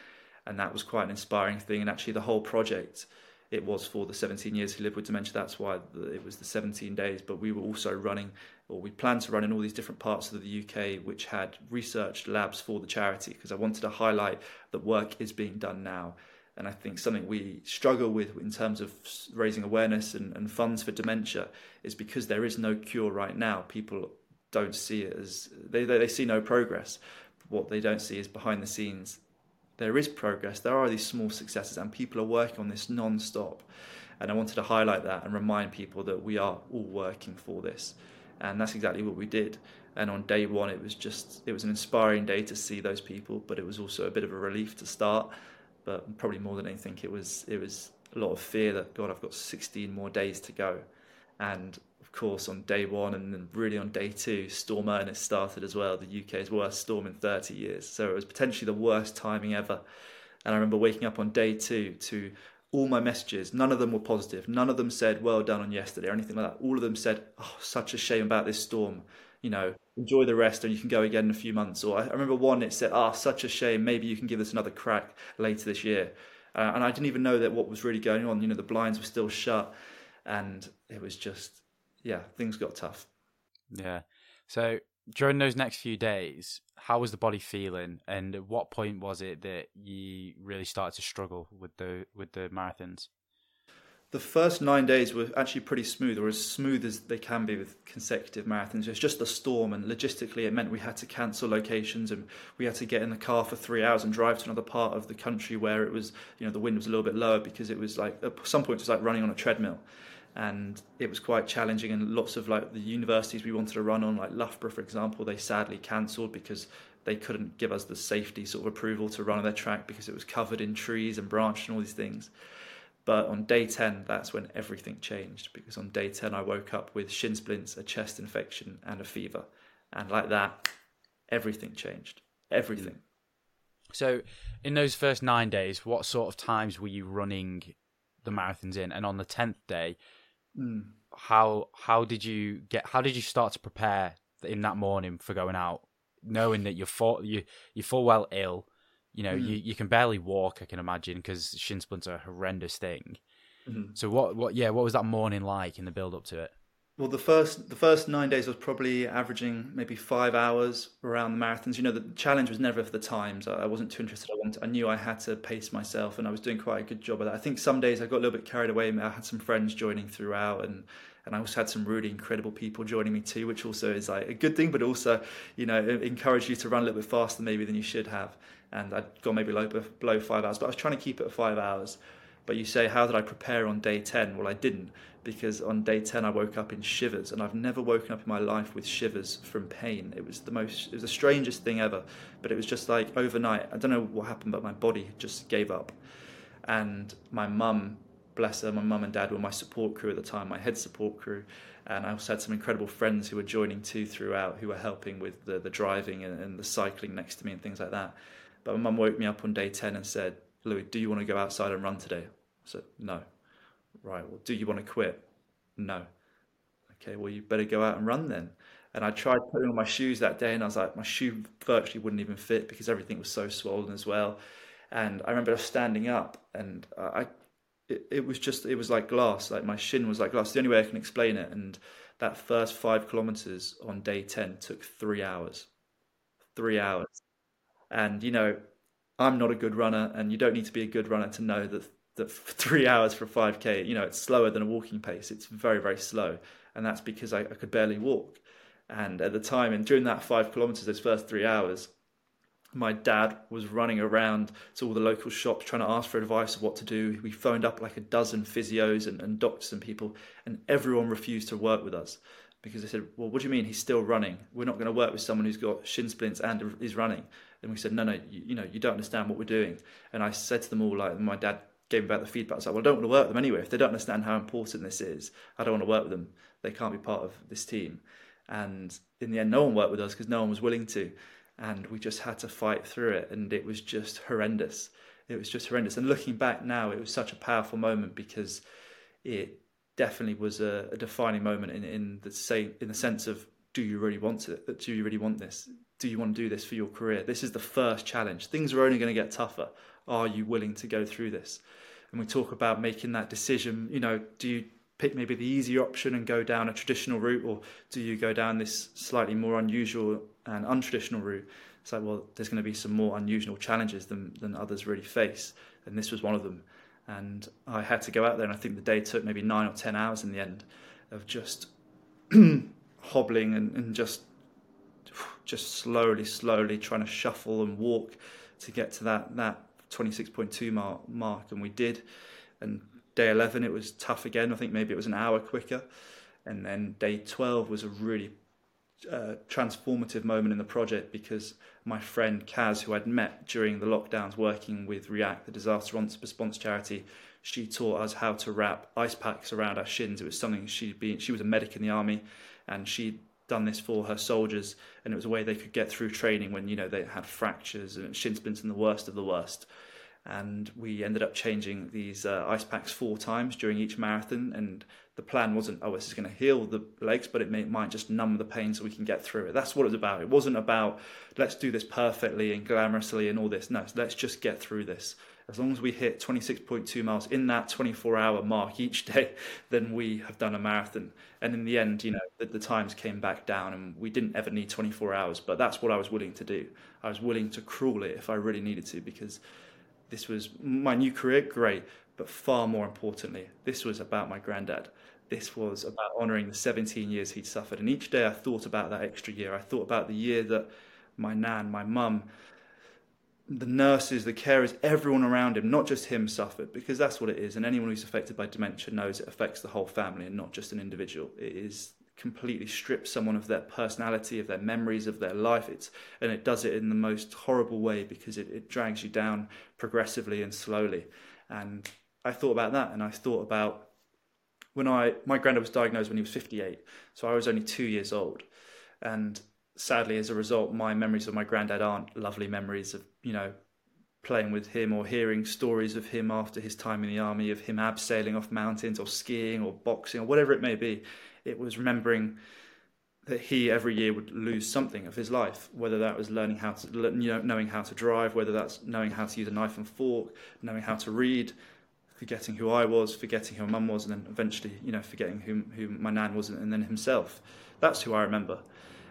and that was quite an inspiring thing. And actually, the whole project it was for the 17 years he lived with dementia. That's why it was the 17 days. But we were also running, or we planned to run in all these different parts of the UK, which had research labs for the charity, because I wanted to highlight that work is being done now. And I think something we struggle with in terms of raising awareness and, and funds for dementia is because there is no cure right now. People don't see it as they, they, they see no progress what they don't see is behind the scenes. There is progress. There are these small successes, and people are working on this non-stop. And I wanted to highlight that and remind people that we are all working for this, and that's exactly what we did. And on day one, it was just it was an inspiring day to see those people, but it was also a bit of a relief to start. But probably more than anything, it was it was a lot of fear that God, I've got 16 more days to go, and of course, on day one and then really on day two, Storm Eunice started as well, the UK's worst storm in 30 years. So it was potentially the worst timing ever. And I remember waking up on day two to all my messages. None of them were positive. None of them said, well done on yesterday or anything like that. All of them said, oh, such a shame about this storm. You know, enjoy the rest and you can go again in a few months. Or I remember one, it said, ah, oh, such a shame. Maybe you can give this another crack later this year. Uh, and I didn't even know that what was really going on. You know, the blinds were still shut and it was just yeah, things got tough.
Yeah. So during those next few days, how was the body feeling, and at what point was it that you really started to struggle with the with the marathons?
The first nine days were actually pretty smooth, or as smooth as they can be with consecutive marathons. It was just a storm, and logistically, it meant we had to cancel locations, and we had to get in the car for three hours and drive to another part of the country where it was, you know, the wind was a little bit lower because it was like at some point it was like running on a treadmill and it was quite challenging and lots of like the universities we wanted to run on like loughborough for example they sadly cancelled because they couldn't give us the safety sort of approval to run on their track because it was covered in trees and branches and all these things. But on day 10 that's when everything changed because on day 10 i woke up with shin splints a chest infection and a fever. And like that everything changed. Everything. Mm.
So in those first nine days what sort of times were you running the marathons in? And on the 10th day
Mm.
How how did you get? How did you start to prepare in that morning for going out, knowing that you're full you you're full well ill. You know, mm. you, you can barely walk. I can imagine because shin splints are a horrendous thing.
Mm-hmm.
So what what yeah, what was that morning like in the build up to it?
Well, the first the first nine days I was probably averaging maybe five hours around the marathons. You know, the challenge was never for the times. I wasn't too interested. I wanted, I knew I had to pace myself, and I was doing quite a good job of that. I think some days I got a little bit carried away. I had some friends joining throughout, and and I also had some really incredible people joining me too, which also is like a good thing, but also you know encourage you to run a little bit faster maybe than you should have. And I'd gone maybe below, below five hours, but I was trying to keep it at five hours. But you say, how did I prepare on day 10? Well, I didn't because on day 10 I woke up in shivers and I've never woken up in my life with shivers from pain. It was the most, it was the strangest thing ever. But it was just like overnight, I don't know what happened, but my body just gave up. And my mum, bless her, my mum and dad were my support crew at the time, my head support crew. And I also had some incredible friends who were joining too throughout, who were helping with the, the driving and, and the cycling next to me and things like that. But my mum woke me up on day 10 and said, Louis, do you want to go outside and run today? I said, no. Right, well, do you want to quit? No. Okay, well, you better go out and run then. And I tried putting on my shoes that day, and I was like, my shoe virtually wouldn't even fit because everything was so swollen as well. And I remember standing up, and I, it, it was just, it was like glass. Like my shin was like glass. The only way I can explain it. And that first five kilometers on day 10 took three hours. Three hours. And, you know, I'm not a good runner, and you don't need to be a good runner to know that that three hours for a 5k, you know, it's slower than a walking pace. It's very very slow, and that's because I, I could barely walk. And at the time, and during that five kilometers, those first three hours, my dad was running around to all the local shops trying to ask for advice of what to do. We phoned up like a dozen physios and, and doctors and people, and everyone refused to work with us because they said, "Well, what do you mean he's still running? We're not going to work with someone who's got shin splints and is running." And we said, "No, no, you, you, know, you don't understand what we're doing." And I said to them all, like, my dad gave me back the feedback. I was like, "Well, I don't want to work with them anyway. If they don't understand how important this is, I don't want to work with them. They can't be part of this team." And in the end, no one worked with us because no one was willing to, and we just had to fight through it. And it was just horrendous. It was just horrendous. And looking back now, it was such a powerful moment because it definitely was a, a defining moment in, in the same in the sense of do you really want it? Do you really want this? Do you want to do this for your career? This is the first challenge. Things are only going to get tougher. Are you willing to go through this? And we talk about making that decision. You know, do you pick maybe the easier option and go down a traditional route, or do you go down this slightly more unusual and untraditional route? It's like, well, there's going to be some more unusual challenges than, than others really face. And this was one of them and I had to go out there, and I think the day took maybe nine or ten hours in the end of just hobbling and, and just just slowly, slowly trying to shuffle and walk to get to that that 26.2 mark, mark and we did. And day 11 it was tough again. I think maybe it was an hour quicker. And then day 12 was a really uh, transformative moment in the project because my friend Kaz, who I'd met during the lockdowns working with React, the disaster response charity, she taught us how to wrap ice packs around our shins. It was something she'd been, she was a medic in the army and she'd done this for her soldiers and it was a way they could get through training when, you know, they had fractures and shin splints and the worst of the worst. And we ended up changing these uh, ice packs four times during each marathon and the plan wasn't, oh, this is going to heal the legs, but it may, might just numb the pain so we can get through it. That's what it was about. It wasn't about, let's do this perfectly and glamorously and all this. No, let's just get through this. As long as we hit 26.2 miles in that 24 hour mark each day, then we have done a marathon. And in the end, you know, the, the times came back down and we didn't ever need 24 hours, but that's what I was willing to do. I was willing to crawl it if I really needed to because this was my new career, great, but far more importantly, this was about my granddad. This was about honouring the 17 years he'd suffered. And each day I thought about that extra year. I thought about the year that my nan, my mum, the nurses, the carers, everyone around him, not just him, suffered because that's what it is. And anyone who's affected by dementia knows it affects the whole family and not just an individual. It is completely strips someone of their personality, of their memories, of their life. It's and it does it in the most horrible way because it, it drags you down progressively and slowly. And I thought about that, and I thought about when I my granddad was diagnosed when he was 58, so I was only two years old, and sadly, as a result, my memories of my granddad aren't lovely memories of you know playing with him or hearing stories of him after his time in the army, of him abseiling off mountains or skiing or boxing or whatever it may be. It was remembering that he every year would lose something of his life, whether that was learning how to, you know, knowing how to drive, whether that's knowing how to use a knife and fork, knowing how to read, forgetting who I was, forgetting who my mum was, and then eventually, you know, forgetting who, who my nan was, and then himself. That's who I remember.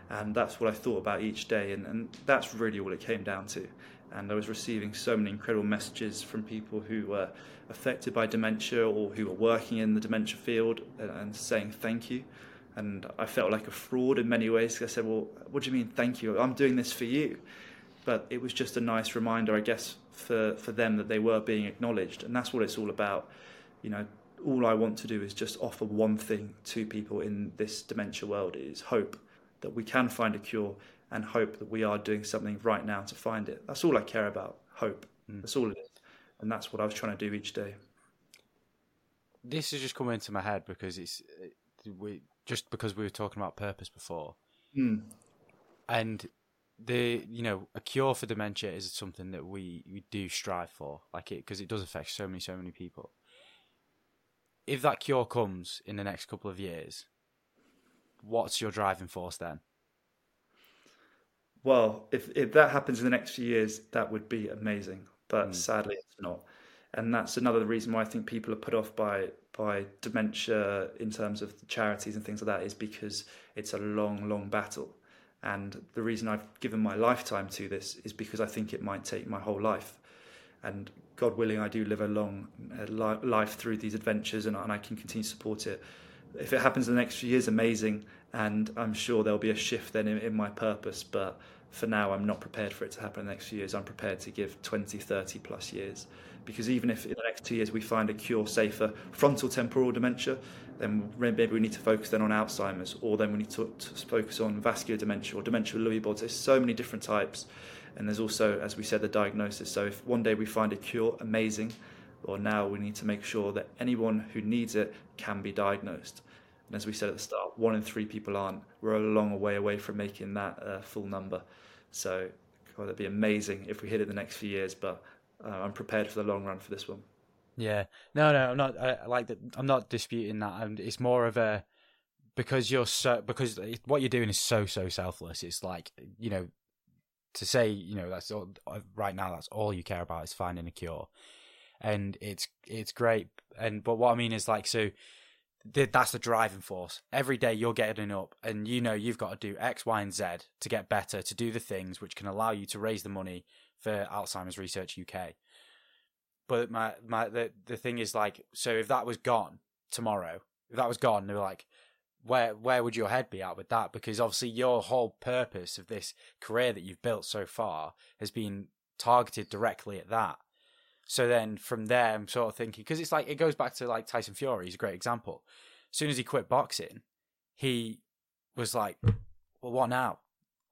And that's what I thought about each day, and, and that's really all it came down to. And I was receiving so many incredible messages from people who were affected by dementia or who were working in the dementia field and, and saying thank you. And I felt like a fraud in many ways. I said, Well, what do you mean, thank you? I'm doing this for you. But it was just a nice reminder, I guess, for, for them that they were being acknowledged. And that's what it's all about. You know, all I want to do is just offer one thing to people in this dementia world is hope that we can find a cure and hope that we are doing something right now to find it. That's all I care about. Hope. Mm. That's all it is. And that's what I was trying to do each day.
This has just come into my head because it's we just because we were talking about purpose before.
Mm.
And the you know a cure for dementia is something that we we do strive for like it because it does affect so many so many people if that cure comes in the next couple of years what's your driving force then
well if if that happens in the next few years that would be amazing but mm. sadly it's not and that's another reason why I think people are put off by by dementia in terms of charities and things like that is because it's a long long battle and the reason I've given my lifetime to this is because I think it might take my whole life. And God willing, I do live a long uh, life through these adventures and, and I can continue to support it. If it happens in the next few years, amazing. And I'm sure there'll be a shift then in, in my purpose. But for now, I'm not prepared for it to happen in the next few years. I'm prepared to give 20, 30 plus years. Because even if in the next two years we find a cure, say, for frontal temporal dementia, then maybe we need to focus then on Alzheimer's, or then we need to, to focus on vascular dementia or dementia with Lewy bodies. There's so many different types, and there's also, as we said, the diagnosis. So if one day we find a cure, amazing. Or now we need to make sure that anyone who needs it can be diagnosed. And as we said at the start, one in three people aren't. We're a long way away from making that uh, full number. So God, that'd be amazing if we hit it the next few years. But uh, I'm prepared for the long run for this one.
Yeah, no, no, I'm not. I like that. I'm not disputing that. And it's more of a because you're so because what you're doing is so so selfless. It's like you know to say you know that's all uh, right now. That's all you care about is finding a cure, and it's it's great. And but what I mean is like so that's the driving force. Every day you're getting up and you know you've got to do X, Y, and Z to get better, to do the things which can allow you to raise the money for Alzheimer's Research UK. But my my the the thing is like, so if that was gone tomorrow, if that was gone, they were like, where where would your head be at with that? Because obviously your whole purpose of this career that you've built so far has been targeted directly at that. So then from there, I'm sort of thinking because it's like it goes back to like Tyson Fury. He's a great example. As soon as he quit boxing, he was like, "Well, what now?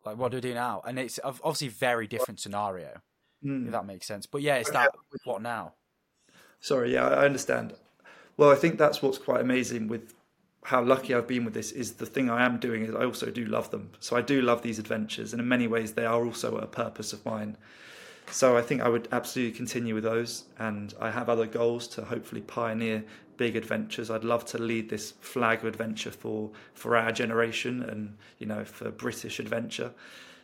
Like, what do we do now?" And it's obviously a very different scenario, mm. if that makes sense. But yeah, it's that what now?
Sorry, yeah, I understand. Well, I think that's what's quite amazing with how lucky I've been with this is the thing I am doing is I also do love them. So I do love these adventures, and in many ways they are also a purpose of mine. So I think I would absolutely continue with those, and I have other goals to hopefully pioneer big adventures. I'd love to lead this flag of adventure for for our generation, and you know for British adventure.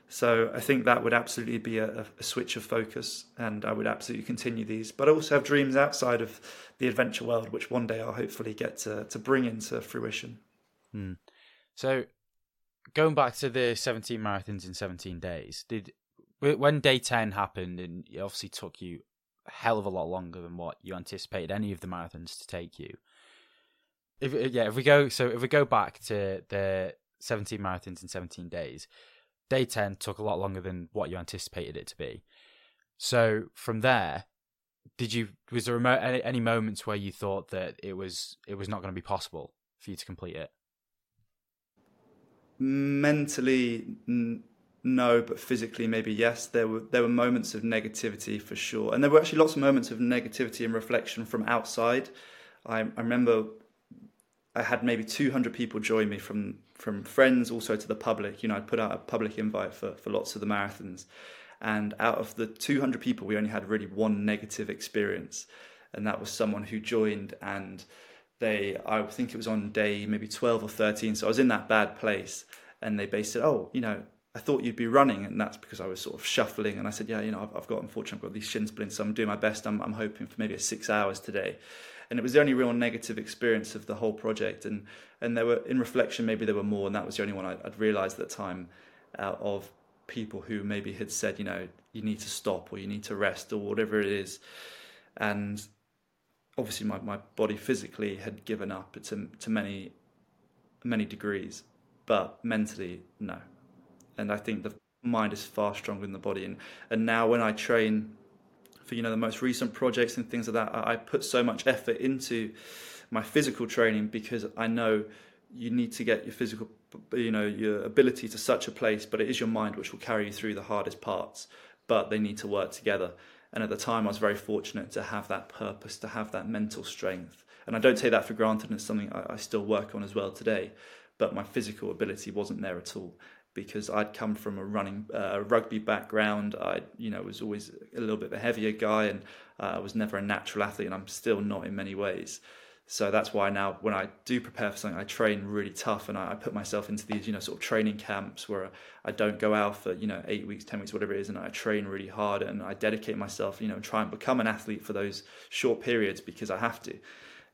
So I think that would absolutely be a, a, switch of focus, and I would absolutely continue these. But I also have dreams outside of the adventure world, which one day I'll hopefully get to to bring into fruition.
Hmm. So, going back to the 17 marathons in 17 days, did when day 10 happened, and it obviously took you a hell of a lot longer than what you anticipated any of the marathons to take you. If uh, yeah, if we go so if we go back to the 17 marathons in 17 days day 10 took a lot longer than what you anticipated it to be. So from there, did you was there any, any moments where you thought that it was it was not going to be possible for you to complete it?
Mentally, n- no, but physically, maybe yes. There were there were moments of negativity for sure, and there were actually lots of moments of negativity and reflection from outside. I, I remember I had maybe 200 people join me from from friends, also to the public. You know, I'd put out a public invite for, for lots of the marathons. And out of the 200 people, we only had really one negative experience. And that was someone who joined and they, I think it was on day maybe 12 or 13. So I was in that bad place. And they basically said, Oh, you know, I thought you'd be running. And that's because I was sort of shuffling. And I said, Yeah, you know, I've, I've got, unfortunately, I've got these shin splints. So I'm doing my best. I'm, I'm hoping for maybe a six hours today and it was the only real negative experience of the whole project. And and there were in reflection maybe there were more, and that was the only one I, would realised at the time out of people who maybe had said, you know, you need to stop or you need to rest or whatever it is, and obviously my, my body physically had given up to to many many degrees, but mentally no, and I think the mind is far stronger than the body, and and now when I train for you know the most recent projects and things like that. I, I put so much effort into my physical training because I know you need to get your physical you know your ability to such a place but it is your mind which will carry you through the hardest parts but they need to work together. And at the time i was very fortunate to have that purpose to have that mental strength. And i don't take that for granted and it's something I, I still work on as well today but my physical ability wasn't there at all because I'd come from a running uh, rugby background. I, you know, was always a little bit of a heavier guy, and uh, I was never a natural athlete, and I'm still not in many ways. So that's why now, when I do prepare for something, I train really tough, and I, I put myself into these, you know, sort of training camps where I don't go out for, you know, eight weeks, ten weeks, whatever it is, and I train really hard, and I dedicate myself, you know, and try and become an athlete for those short periods because I have to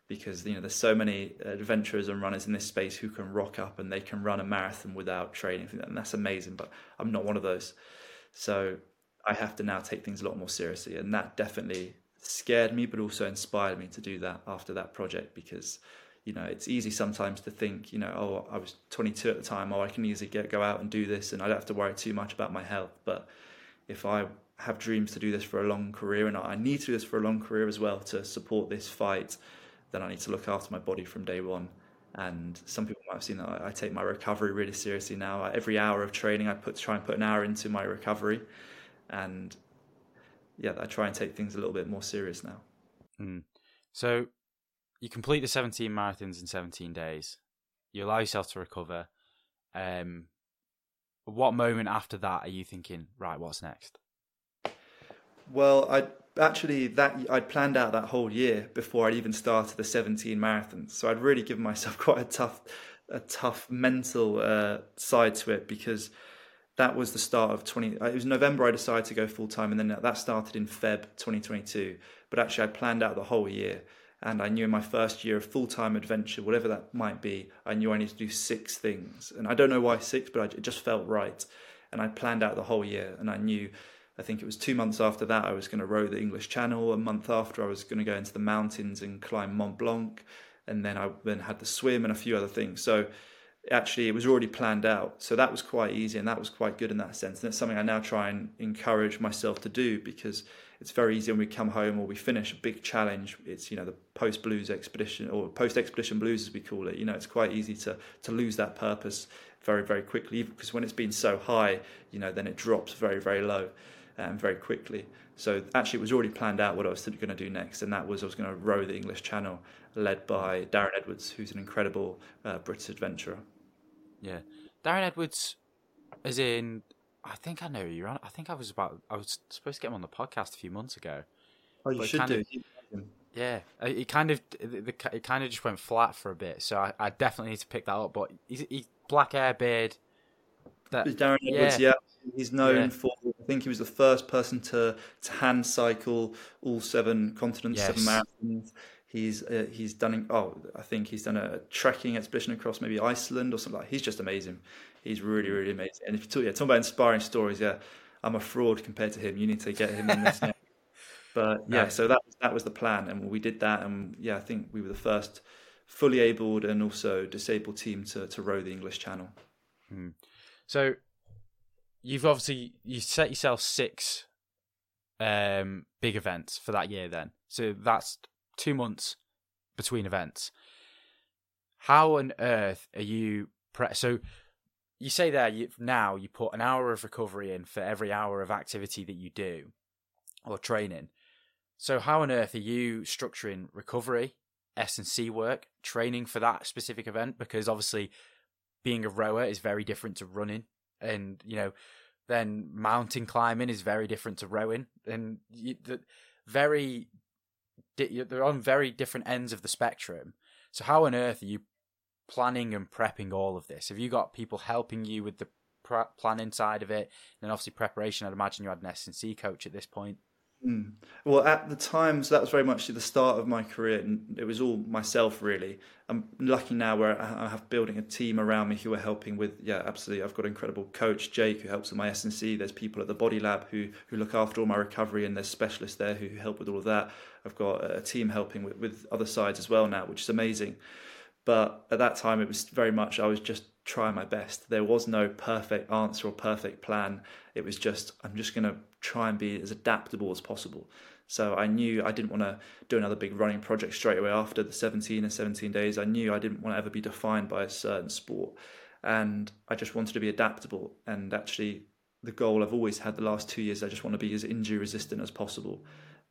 because you know there's so many adventurers and runners in this space who can rock up and they can run a marathon without training and that's amazing but I'm not one of those. So I have to now take things a lot more seriously and that definitely scared me but also inspired me to do that after that project because you know it's easy sometimes to think you know oh I was 22 at the time oh I can easily get go out and do this and I don't have to worry too much about my health. But if I have dreams to do this for a long career and I need to do this for a long career as well to support this fight then I need to look after my body from day one. And some people might have seen that I, take my recovery really seriously now. Every hour of training, I put try and put an hour into my recovery, and yeah, I try and take things a little bit more serious now.
Mm. So you complete the 17 marathons in 17 days. You allow yourself to recover. Um, what moment after that are you thinking, right, what's next?
Well, I actually that I'd planned out that whole year before I'd even started the 17 marathons. So I'd really given myself quite a tough, a tough mental uh, side to it because that was the start of 20. Uh, it was November I decided to go full time, and then that started in Feb 2022. But actually, I'd planned out the whole year, and I knew in my first year of full time adventure, whatever that might be, I knew I needed to do six things, and I don't know why six, but I, it just felt right. And I planned out the whole year, and I knew I think it was two months after that I was going to row the English Channel. A month after I was going to go into the mountains and climb Mont Blanc, and then I then had the swim and a few other things. So actually it was already planned out. So that was quite easy and that was quite good in that sense. And it's something I now try and encourage myself to do because it's very easy when we come home or we finish a big challenge. It's you know the post blues expedition or post expedition blues as we call it. You know it's quite easy to to lose that purpose very very quickly because when it's been so high, you know then it drops very very low um, very quickly. So actually, it was already planned out what I was going to do next, and that was I was going to row the English Channel, led by Darren Edwards, who's an incredible uh, British adventurer.
Yeah, Darren Edwards, as in, I think I know you're on. I think I was about. I was supposed to get him on the podcast a few months ago.
Oh, you should do.
Of, yeah, it kind of it kind of just went flat for a bit, so I, I definitely need to pick that up. But he's, he's black hair, beard.
That, Darren Edwards, yeah. yeah. He's known yeah. for. I think he was the first person to to hand cycle all seven continents, yes. seven marathons. He's uh, he's done oh I think he's done a trekking expedition across maybe Iceland or something like. That. He's just amazing. He's really really amazing. And if you talk yeah talk about inspiring stories, yeah, I'm a fraud compared to him. You need to get him in this. now. But yeah, so that that was the plan, and we did that, and yeah, I think we were the first fully abled and also disabled team to to row the English Channel.
Hmm. So you've obviously you set yourself six um, big events for that year. Then so that's two months between events. How on earth are you? Pre- so you say there you, now you put an hour of recovery in for every hour of activity that you do or training. So how on earth are you structuring recovery, S and C work, training for that specific event? Because obviously, being a rower is very different to running, and you know, then mountain climbing is very different to rowing, and you, the, very they're on very different ends of the spectrum. So how on earth are you planning and prepping all of this? Have you got people helping you with the planning side of it, and then obviously preparation? I'd imagine you had an S and C coach at this point.
Mm. Well, at the time, so that was very much the start of my career, and it was all myself really. I'm lucky now where I have building a team around me who are helping with. Yeah, absolutely. I've got an incredible coach, Jake, who helps with my S and C. There's people at the Body Lab who who look after all my recovery, and there's specialists there who help with all of that. I've got a team helping with, with other sides as well now, which is amazing. But at that time, it was very much I was just trying my best. There was no perfect answer or perfect plan. It was just I'm just going to try and be as adaptable as possible. So I knew I didn't want to do another big running project straight away after the 17 and 17 days. I knew I didn't want to ever be defined by a certain sport. And I just wanted to be adaptable. And actually, the goal I've always had the last two years, I just want to be as injury resistant as possible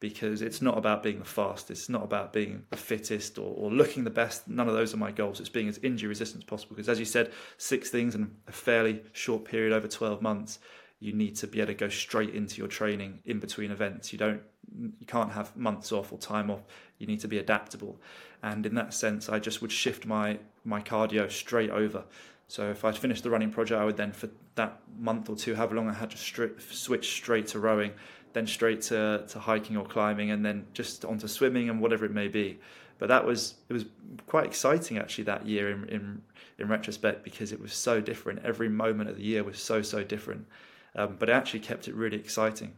because it's not about being the fastest, it's not about being the fittest or, or, looking the best. None of those are my goals. It's being as injury resistant as possible because, as you said, six things in a fairly short period over 12 months you need to be able to go straight into your training in between events. You don't, you can't have months off or time off. You need to be adaptable, and in that sense, I just would shift my my cardio straight over. So if I'd finished the running project, I would then for that month or two, however long I had to stri- switch straight to rowing, then straight to, to hiking or climbing, and then just onto swimming and whatever it may be. But that was it was quite exciting actually that year in in, in retrospect because it was so different. Every moment of the year was so so different um, but it actually kept it really exciting.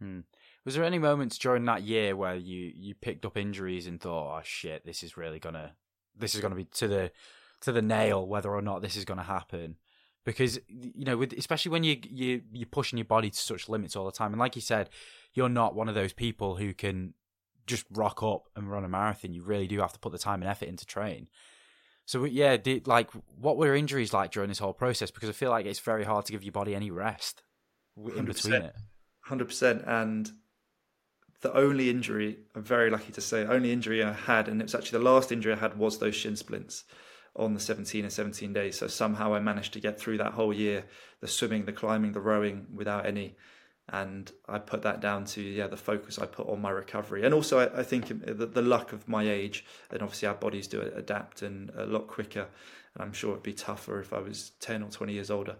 Hmm. Was there any moments during that year where you, you picked up injuries and thought, "Oh shit, this is really gonna this is gonna be to the to the nail whether or not this is gonna happen"? Because you know, with, especially when you you you're pushing your body to such limits all the time, and like you said, you're not one of those people who can just rock up and run a marathon. You really do have to put the time and effort into train. So yeah, did, like what were injuries like during this whole process? Because I feel like it's very hard to give your body any rest in between it.
Hundred percent. And the only injury, I'm very lucky to say, only injury I had, and it was actually the last injury I had, was those shin splints on the 17 and 17 days. So somehow I managed to get through that whole year, the swimming, the climbing, the rowing, without any and I put that down to yeah the focus I put on my recovery, and also I, I think the, the, luck of my age, and obviously our bodies do adapt and a lot quicker, and I'm sure it'd be tougher if I was ten or twenty years older,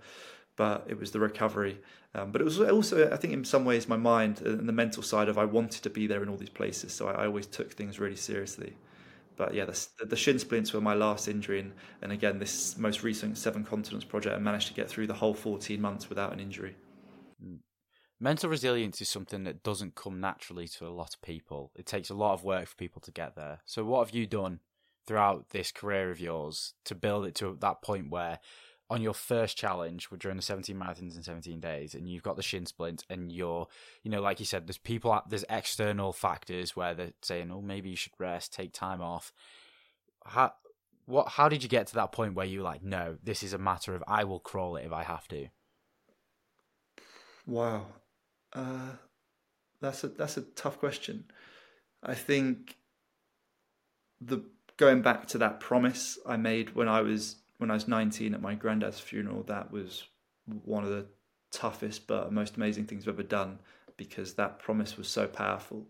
but it was the recovery, um, but it was also I think in some ways my mind and the mental side of I wanted to be there in all these places, so I, I always took things really seriously. But yeah, the, the, shin splints were my last injury, and, and again, this most recent Seven Continents project, I managed to get through the whole 14 months without an injury.
Mm mental resilience is something that doesn't come naturally to a lot of people. It takes a lot of work for people to get there. So, what have you done throughout this career of yours to build it to that point where on your first challenge during the 17 marathons in 17 days and you've got the shin splint and you're you know like you said there's people there's external factors where they're saying oh maybe you should rest take time off. How what how did you get to that point where you were like no this is a matter of i will crawl it if i have to
wow. Uh, that's a that's a tough question. I think the going back to that promise i made when i was when I was 19 at my granddad's funeral, that was one of the toughest but most amazing things I've ever done because that promise was so powerful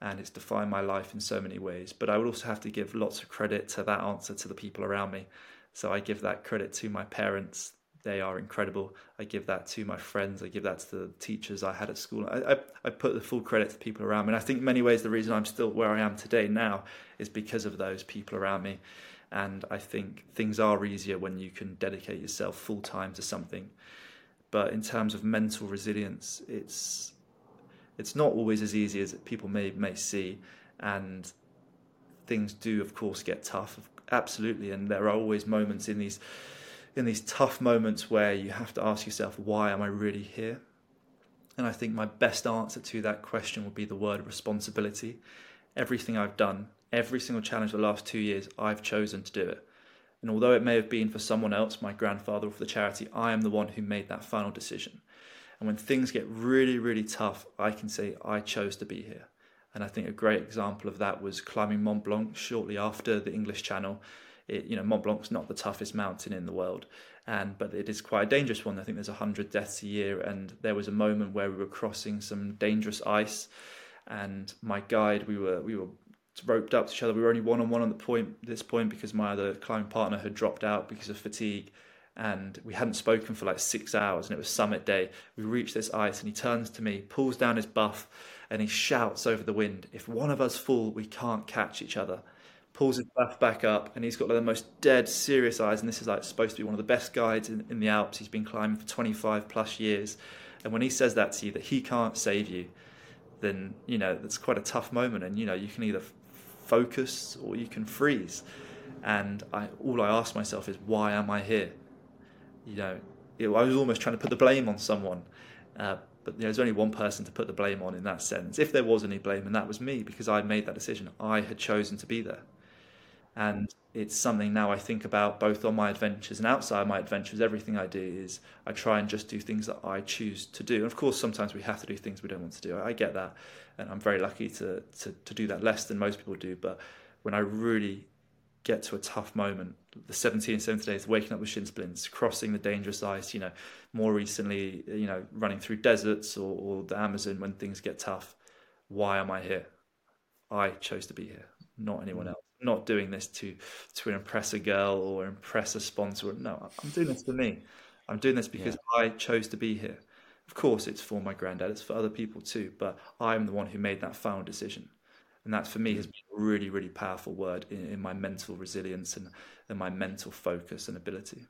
and it's defined my life in so many ways. But I would also have to give lots of credit to that answer to the people around me. So I give that credit to my parents. They are incredible. I give that to my friends. I give that to the teachers I had at school. I, I, I put the full credit to people around me. And I think in many ways the reason I'm still where I am today now is because of those people around me. And I think things are easier when you can dedicate yourself full time to something. But in terms of mental resilience, it's it's not always as easy as people may may see, and things do, of course, get tough. Absolutely, and there are always moments in these in these tough moments where you have to ask yourself, why am I really here? And I think my best answer to that question would be the word responsibility. Everything I've done every single challenge the last two years, I've chosen to do it. And although it may have been for someone else, my grandfather or for the charity, I am the one who made that final decision. And when things get really, really tough, I can say, I chose to be here. And I think a great example of that was climbing Mont Blanc shortly after the English Channel. It, you know, Mont Blanc's not the toughest mountain in the world, and but it is quite a dangerous one. I think there's hundred deaths a year, and there was a moment where we were crossing some dangerous ice, and my guide, we were we were roped up to each other. We were only one on one at the point this point because my other climbing partner had dropped out because of fatigue, and we hadn't spoken for like six hours. And it was summit day. We reached this ice, and he turns to me, pulls down his buff, and he shouts over the wind, "If one of us fall, we can't catch each other." Pulls his buff back up, and he's got like the most dead, serious eyes. And this is like supposed to be one of the best guides in, in the Alps. He's been climbing for 25 plus years, and when he says that to you, that he can't save you, then you know that's quite a tough moment. And you know you can either focus or you can freeze. And I, all I ask myself is, why am I here? You know, it, I was almost trying to put the blame on someone, uh, but there's only one person to put the blame on in that sense. If there was any blame, and that was me because I made that decision. I had chosen to be there, and it's something now I think about both on my adventures and outside my adventures. Everything I do is I try and just do things that I choose to do. And of course, sometimes we have to do things we don't want to do. I get that, and I'm very lucky to to, to do that less than most people do. But when I really get to a tough moment, the 17 and 70 days, waking up with shin splints, crossing the dangerous ice, you know, more recently, you know, running through deserts or, or the Amazon when things get tough. Why am I here? I chose to be here, not anyone mm. else not doing this to to impress a girl or impress a sponsor. No, I'm doing this for me. I'm doing this because yeah. I chose to be here. Of course, it's for my granddad. It's for other people too. But I'm the one who made that final decision, and that for me has mm. been a really, really powerful word in, in my mental resilience and, and my mental focus and ability.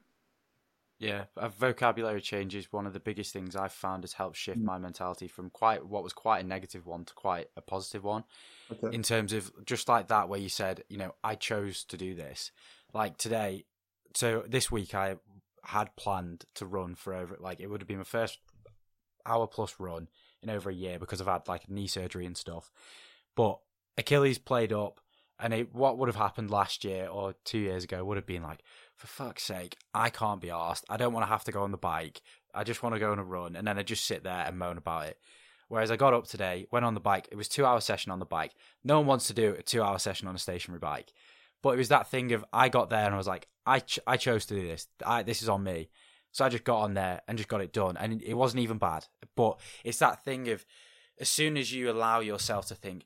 Yeah, a vocabulary change is one of the biggest things I've found has helped shift mm. my mentality from quite what was quite a negative one to quite a positive one. Okay. In terms of just like that, where you said, you know, I chose to do this. Like today, so this week I had planned to run for over, like, it would have been my first hour plus run in over a year because I've had like knee surgery and stuff. But Achilles played up, and it, what would have happened last year or two years ago would have been like, for fuck's sake, I can't be asked. I don't want to have to go on the bike. I just want to go on a run, and then I just sit there and moan about it. Whereas I got up today, went on the bike. It was two hour session on the bike. No one wants to do a two hour session on a stationary bike, but it was that thing of I got there and I was like, I ch- I chose to do this. I, this is on me. So I just got on there and just got it done, and it wasn't even bad. But it's that thing of as soon as you allow yourself to think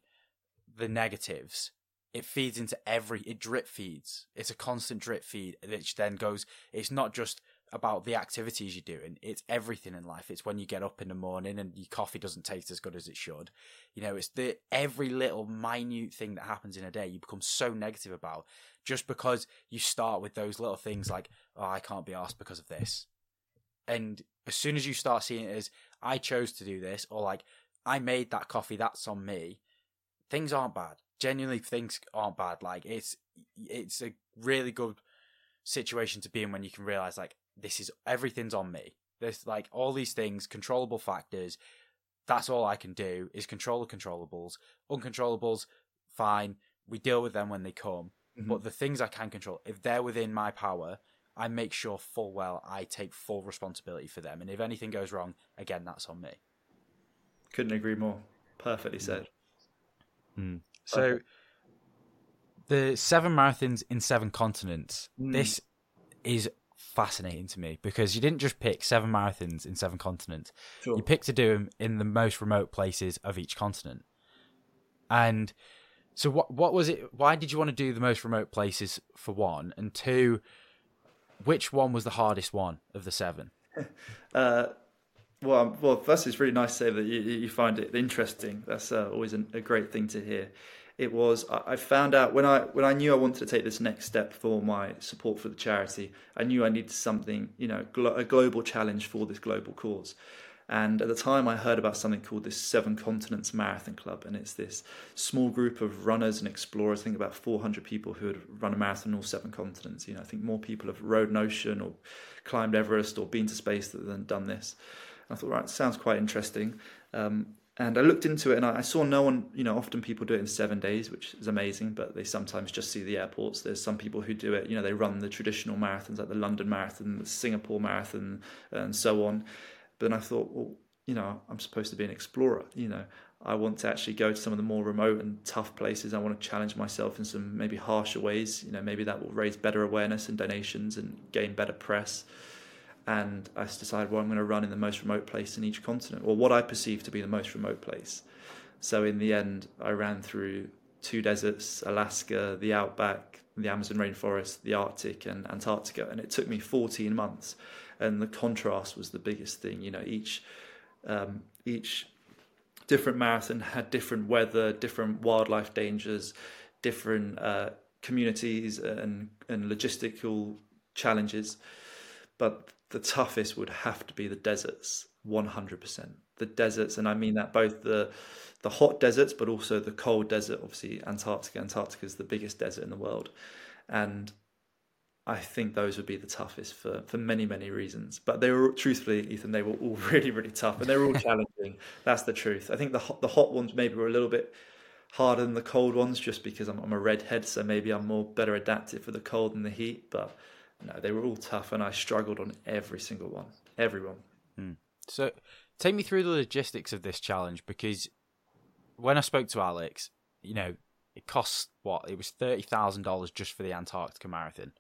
the negatives, it feeds into every it drip feeds. It's a constant drip feed which then goes it's not just about the activities you're doing it's everything in life. It's when you get up in the morning and your coffee doesn't taste as good as it should. You know it's the every little minute thing that happens in a day you become so negative about just because you start with those little things like oh i can't be asked because of this. And as soon as you start seeing it as i chose to do this or like i made that coffee that's on me things aren't bad genuinely things aren't bad. Like it's it's a really good situation to be in when you can realize like this is everything's on me. There's like all these things, controllable factors. That's all I can do is control the controllables. Uncontrollables, fine. We deal with them when they come. Mm-hmm. But the things I can control, if they're within my power, I make sure full well I take full responsibility for them. And if anything goes wrong, again, that's on me.
Couldn't agree more. Perfectly said.
Mm. So, okay. the seven marathons in seven continents. Mm. This is fascinating to me because you didn't just pick seven marathons in seven continents. Sure. You picked to do them in the most remote places of each continent. And so, what what was it? Why did you want to do the most remote places for one, and two? Which one was the hardest one of the seven?
uh, well, um, well, first, it's really nice to say that you, you find it interesting. That's uh, always a, a, great thing to hear. It was I found out when I when I knew I wanted to take this next step for my support for the charity. I knew I needed something, you know, glo- a global challenge for this global cause. And at the time, I heard about something called this Seven Continents Marathon Club, and it's this small group of runners and explorers. I think about 400 people who had run a marathon in all seven continents. You know, I think more people have rode an ocean or climbed Everest or been to space than done this. I thought, right, sounds quite interesting. Um, and I looked into it, and I, saw no one. You know, often people do it in seven days, which is amazing, but they sometimes just see the airports. There's some people who do it. You know, they run the traditional marathons, like the London Marathon, the Singapore Marathon, and so on but then I thought, well, you know, I'm supposed to be an explorer. You know, I want to actually go to some of the more remote and tough places. I want to challenge myself in some maybe harsher ways. You know, maybe that will raise better awareness and donations and gain better press. And I decided, well, I'm going to run in the most remote place in each continent, or what I perceive to be the most remote place. So in the end, I ran through two deserts Alaska, the outback, the Amazon rainforest, the Arctic, and Antarctica. And it took me 14 months and the contrast was the biggest thing. You know, each um, each different marathon had different weather, different wildlife dangers, different uh, communities, and and logistical challenges. But the toughest would have to be the deserts, one hundred percent. The deserts, and I mean that both the the hot deserts, but also the cold desert. Obviously, Antarctica. Antarctica is the biggest desert in the world, and I think those would be the toughest for, for many, many reasons. But they were, truthfully, Ethan, they were all really, really tough and they were all challenging. That's the truth. I think the hot, the hot ones maybe were a little bit harder than the cold ones just because I'm, I'm a redhead, so maybe I'm more better adapted for the cold and the heat. But no, they were all tough and I struggled on every single one. Everyone.
Hmm. So take me through the logistics of this challenge because when I spoke to Alex, you know, it cost what? It was $30,000 just for the Antarctica Marathon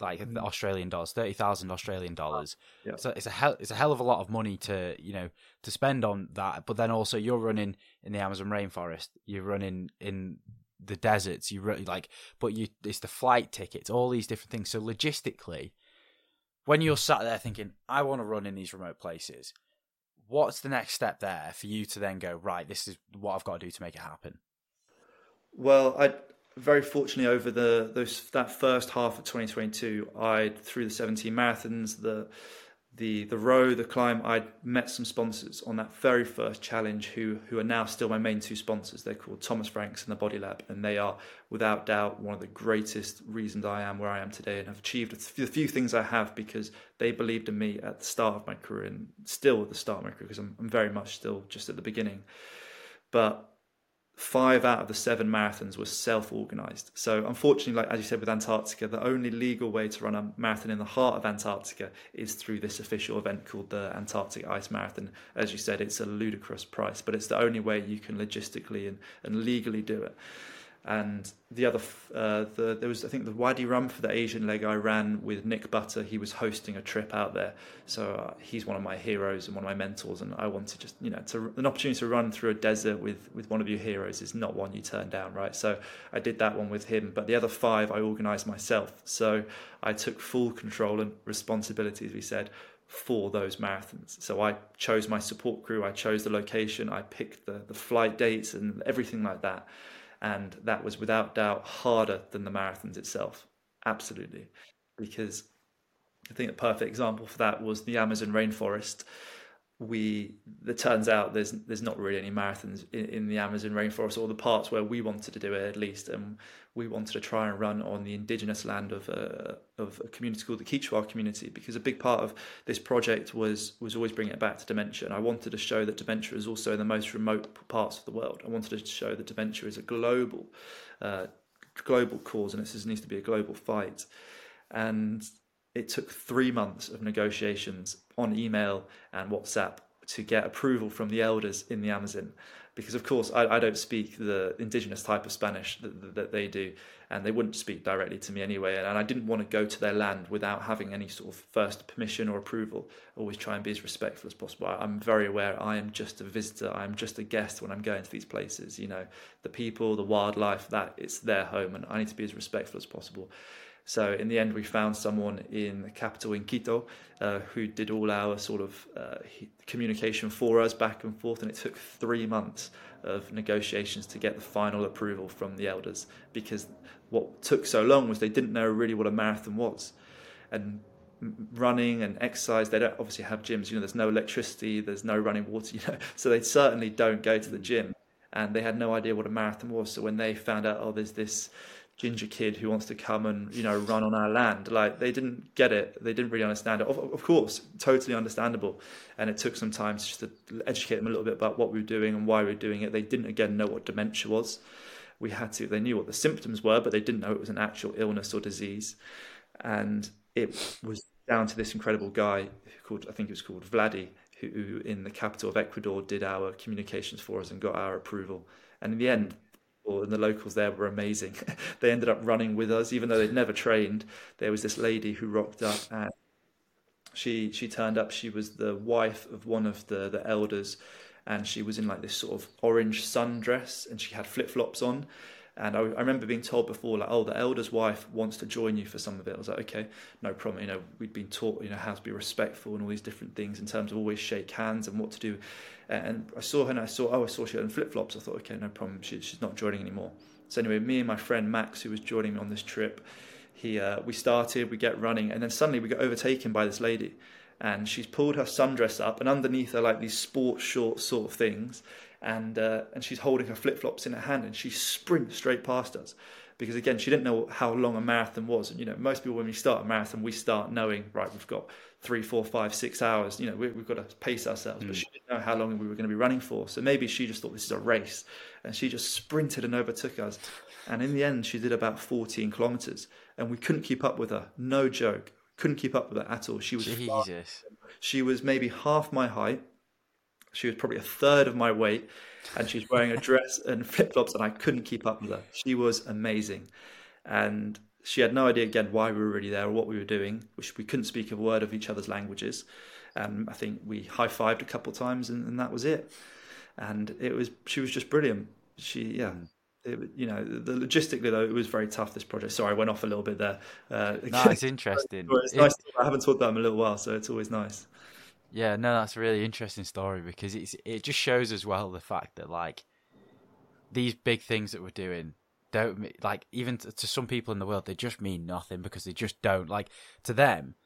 like mm. Australian dollars, thirty thousand Australian dollars. Yeah. So it's a hell, it's a hell of a lot of money to you know to spend on that. But then also you're running in the Amazon rainforest, you're running in the deserts, you really like, but you it's the flight tickets, all these different things. So logistically, when you're sat there thinking, I want to run in these remote places, what's the next step there for you to then go right? This is what I've got to do to make it happen.
Well, I very fortunately over the those that first half of 2022 i through the 17 marathons the the the row the climb i met some sponsors on that very first challenge who who are now still my main two sponsors. They're called thomas franks and the body lab and they are without doubt one of the greatest reasons i am where i am today and have achieved the few things i have because they believed in me at the start of my career and still at the start of my career because i'm, I'm very much still just at the beginning. But five out of the seven marathons were self-organized. So unfortunately, like as you said with Antarctica, the only legal way to run a marathon in the heart of Antarctica is through this official event called the Antarctic Ice Marathon. As you said, it's a ludicrous price, but it's the only way you can logistically and, and legally do it and the other uh, the there was I think the Wadi Rum for the Asian leg I ran with Nick Butter. He was hosting a trip out there, so uh, he's one of my heroes and one of my mentors. And I wanted just you know to an opportunity to run through a desert with with one of your heroes is not one you turn down, right? So I did that one with him. But the other five I organised myself, so I took full control and responsibility, as we said. For those marathons, so I chose my support crew, I chose the location, I picked the the flight dates and everything like that and that was without doubt harder than the marathons itself. Absolutely. Because I think a perfect example for that was the Amazon rainforest. We it turns out there's there's not really any marathons in, in, the Amazon rainforest or the parts where we wanted to do it at least. And we wanted to try and run on the indigenous land of a, of a community called the Quechua community because a big part of this project was was always bringing it back to dementia. And I wanted to show that dementia is also in the most remote parts of the world. I wanted to show that dementia is a global uh, global cause and this needs to be a global fight. And it took three months of negotiations on email and WhatsApp to get approval from the elders in the Amazon. Because, of course, I, I don't speak the indigenous type of Spanish that, that, they do, and they wouldn't speak directly to me anyway. And, I didn't want to go to their land without having any sort of first permission or approval. Always try and be as respectful as possible. I'm very aware I am just a visitor, I'm just a guest when I'm going to these places. You know, the people, the wildlife, that it's their home, and I need to be as respectful as possible. So in the end, we found someone in the capital in Quito uh, who did all our sort of uh, communication for us back and forth, and it took three months of negotiations to get the final approval from the elders because what took so long was they didn't know really what a marathon was, and running and exercise they don't obviously have gyms you know there's no electricity there's no running water you know so they certainly don't go to the gym. And they had no idea what a marathon was. So when they found out oh there's this ginger kid who wants to come and you know run on our land. Like they didn't get it. They didn't really understand it. Of, of course totally understandable. And it took some time just to educate them a little bit about what we were doing and why we were doing it. They didn't again know what dementia was. We had to they knew what the symptoms were but they didn't know it was an actual illness or disease. And it was down to this incredible guy called i think it was called Vladi who in the capital of ecuador did our communications for us and got our approval. And in the end and the locals there were amazing. they ended up running with us, even though they'd never trained. There was this lady who rocked up, and she she turned up. She was the wife of one of the the elders, and she was in like this sort of orange sundress, and she had flip flops on. And I, I, remember being told before, like, oh, the elder's wife wants to join you for some of it. I was like, okay, no problem. You know, we'd been taught, you know, how to be respectful and all these different things in terms of always shake hands and what to do. And I saw her and I saw, oh, I saw she had flip flops. I thought, okay, no problem. She, she's not joining anymore. So anyway, me and my friend Max, who was joining me on this trip, he uh, we started, we get running, and then suddenly we get overtaken by this lady, and she's pulled her sundress up, and underneath her like these sports shorts sort of things, and uh, and she's holding her flip flops in her hand, and she sprints straight past us. Because again she didn't know how long a marathon was. And you know most people when we start a marathon we start knowing right we've got three four five six hours. You know we, have got to pace ourselves. Mm. but she didn't know how long we were going to be running for. So maybe she just thought this is a race. And she just sprinted and overtook us. And in the end she did about 14 kilometers. And we couldn't keep up with her. No joke. Couldn't keep up with her at all. She was
Jesus.
she was maybe half my height she was probably a third of my weight and she's wearing a dress and flip flops, and I couldn't keep up with her. She was amazing, and she had no idea again why we were really there or what we were doing. Which we couldn't speak a word of each other's languages, and I think we high fived a couple of times, and, and, that was it. And it was she was just brilliant. She yeah. Hmm. It, you know, the, logistically though, it was very tough. This project. Sorry, I went off a little bit there.
Uh, no, it's interesting.
it's, it's nice. I haven't talked about them in a little while, so it's always nice.
Yeah, no, that's a really interesting story because it's it just shows as well the fact that like these big things that we're doing don't like even to, to some people in the world they just mean nothing because they just don't like to them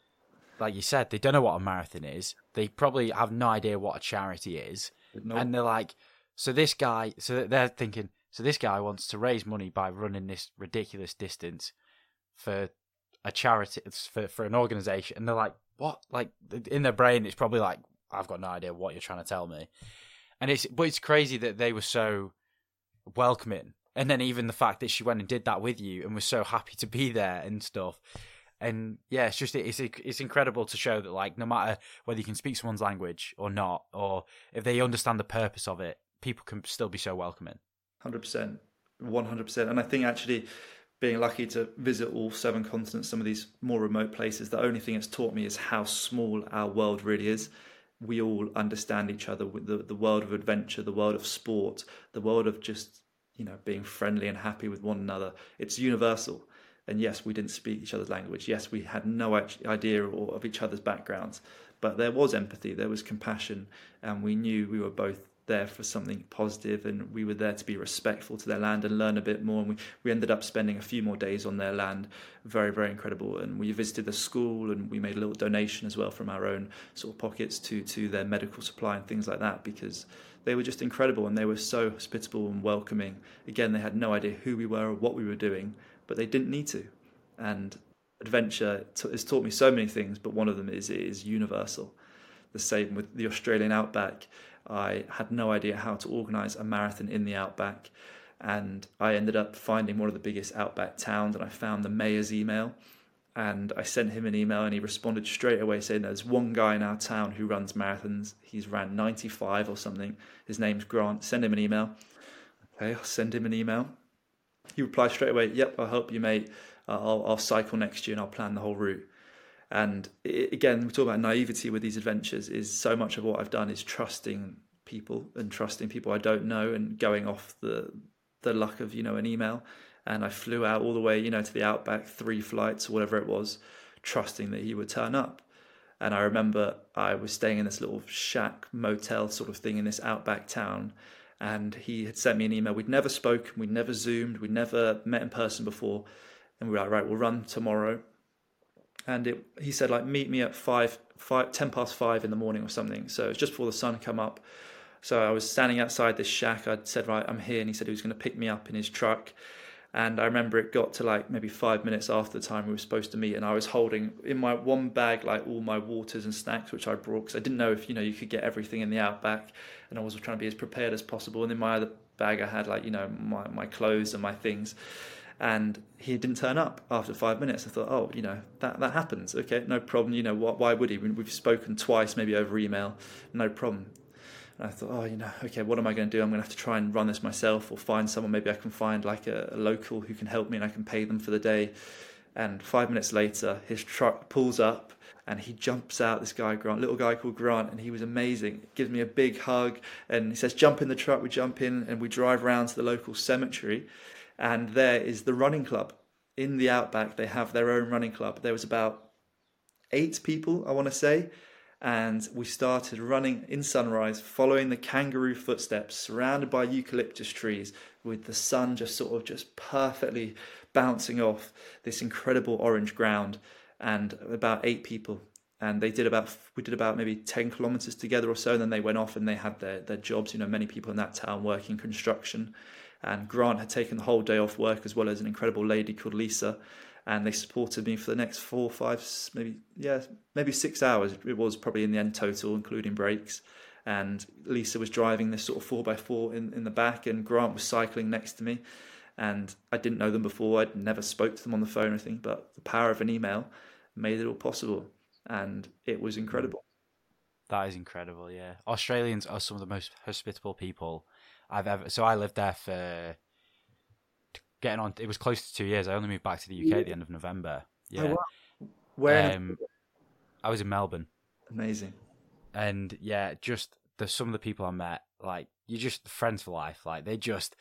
like you said they don't know what a marathon is. They probably have no idea what a charity is. Nope. and they're like so this guy so they're thinking so this guy wants to raise money by running this ridiculous distance for a charity for for an organization. And they're like what? Like in their brain, it's probably like, I've got no idea what you're trying to tell me. And it's, but it's crazy that they were so welcoming. And then even the fact that she went and did that with you and was so happy to be there and stuff. And yeah, it's just it's it's incredible to show that like no matter whether you can speak someone's language or not, or if they understand the purpose of it, people can still be so welcoming.
Hundred percent, one hundred percent. And I think actually being lucky to visit all seven continents, some of these more remote places, the only thing it's taught me is how small our world really is. We all understand each other the, the world of adventure, the world of sport, the world of just, you know, being friendly and happy with one another. It's universal. And yes, we didn't speak each other's language. Yes, we had no idea of each other's backgrounds, but there was empathy, there was compassion, and we knew we were both there for something positive and we were there to be respectful to their land and learn a bit more and we, we ended up spending a few more days on their land. Very very incredible. And we visited the school and we made a little donation as well from our own sort of pockets to to their medical supply and things like that because they were just incredible and they were so hospitable and welcoming. Again they had no idea who we were or what we were doing but they didn't need to. And adventure has taught me so many things but one of them is it is universal. The same with the Australian outback I had no idea how to organise a marathon in the outback. And I ended up finding one of the biggest outback towns, and I found the mayor's email. And I sent him an email, and he responded straight away saying, There's one guy in our town who runs marathons. He's ran 95 or something. His name's Grant. Send him an email. Okay, I'll send him an email. He replied straight away, Yep, I'll help you, mate. Uh, I'll, I'll cycle next year and I'll plan the whole route. And it, again, we talk about naivety with these adventures. Is so much of what I've done is trusting people and trusting people I don't know and going off the the luck of you know an email. And I flew out all the way, you know, to the outback, three flights or whatever it was, trusting that he would turn up. And I remember I was staying in this little shack motel sort of thing in this outback town. And he had sent me an email. We'd never spoken, we'd never Zoomed, we'd never met in person before. And we were like, right, we'll run tomorrow and it, he said like meet me at five, five, ten past five in the morning or something. So it's just before the sun come up. So I was standing outside this shack. I said, right, I'm here, and he said he was going to pick me up in his truck. And I remember it got to like maybe five minutes after the time we were supposed to meet, and I was holding in my one bag like all my waters and snacks which I brought because I didn't know if you know you could get everything in the outback, and I was trying to be as prepared as possible. And in my other bag I had like you know my my clothes and my things and he didn't turn up after five minutes. I thought, oh, you know, that, that happens. Okay, no problem. You know, what, why would he? We've spoken twice, maybe over email, no problem. And I thought, oh, you know, okay, what am I going to do? I'm going to have to try and run this myself or find someone. Maybe I can find like a, a local who can help me and I can pay them for the day. And five minutes later, his truck pulls up and he jumps out this guy grant little guy called grant and he was amazing gives me a big hug and he says jump in the truck we jump in and we drive round to the local cemetery and there is the running club in the outback. They have their own running club. There was about eight people, I want to say, and we started running in sunrise, following the kangaroo footsteps, surrounded by eucalyptus trees, with the sun just sort of just perfectly bouncing off this incredible orange ground, and about eight people. And they did about we did about maybe ten kilometers together or so. And then they went off and they had their their jobs. You know, many people in that town working construction and Grant had taken the whole day off work as well as an incredible lady called Lisa, and they supported me for the next four, five, maybe yeah, maybe six hours. It was probably in the end total, including breaks. And Lisa was driving this sort of four by four in, in the back, and Grant was cycling next to me. And I didn't know them before. I'd never spoke to them on the phone or anything, but the power of an email made it all possible, and it was hmm. incredible.
That is incredible. Yeah, Australians are some of the most hospitable people I've ever. So I lived there for getting on. It was close to two years. I only moved back to the UK at the end of November. Oh, yeah. Oh,
wow. Where? Um,
I was in Melbourne.
Amazing.
And yeah, just the some of the people I met, like you're just friends for life. Like they just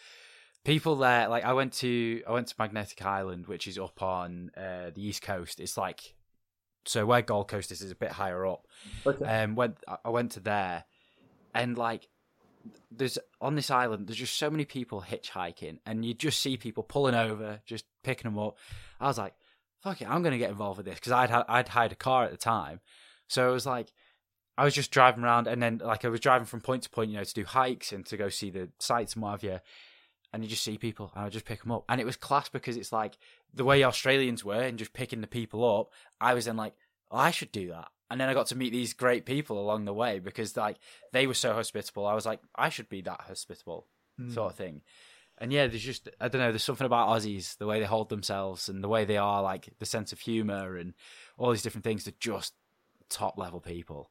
people there. Like I went to I went to Magnetic Island, which is up on uh, the east coast. It's like so where Gold Coast is is a bit higher up. Okay. Um, went I went to there, and like there's on this island there's just so many people hitchhiking and you just see people pulling over just picking them up. I was like fuck it i'm gonna get involved with this because i'd had i'd hired a car at the time. So it was like i was just driving around and then like i was driving from point to point you know to do hikes and to go see the sights and what have you and you just see people and i just pick them up. And it was class because it's like the way australians were and just picking the people up i was then like oh, i should do that and then I got to meet these great people along the way because like they were so hospitable. I was like, I should be that hospitable, mm. sort of thing. And yeah, there's just I don't know. There's something about Aussies, the way they hold themselves and the way they are, like the sense of humor and all these different things. They're just top level people.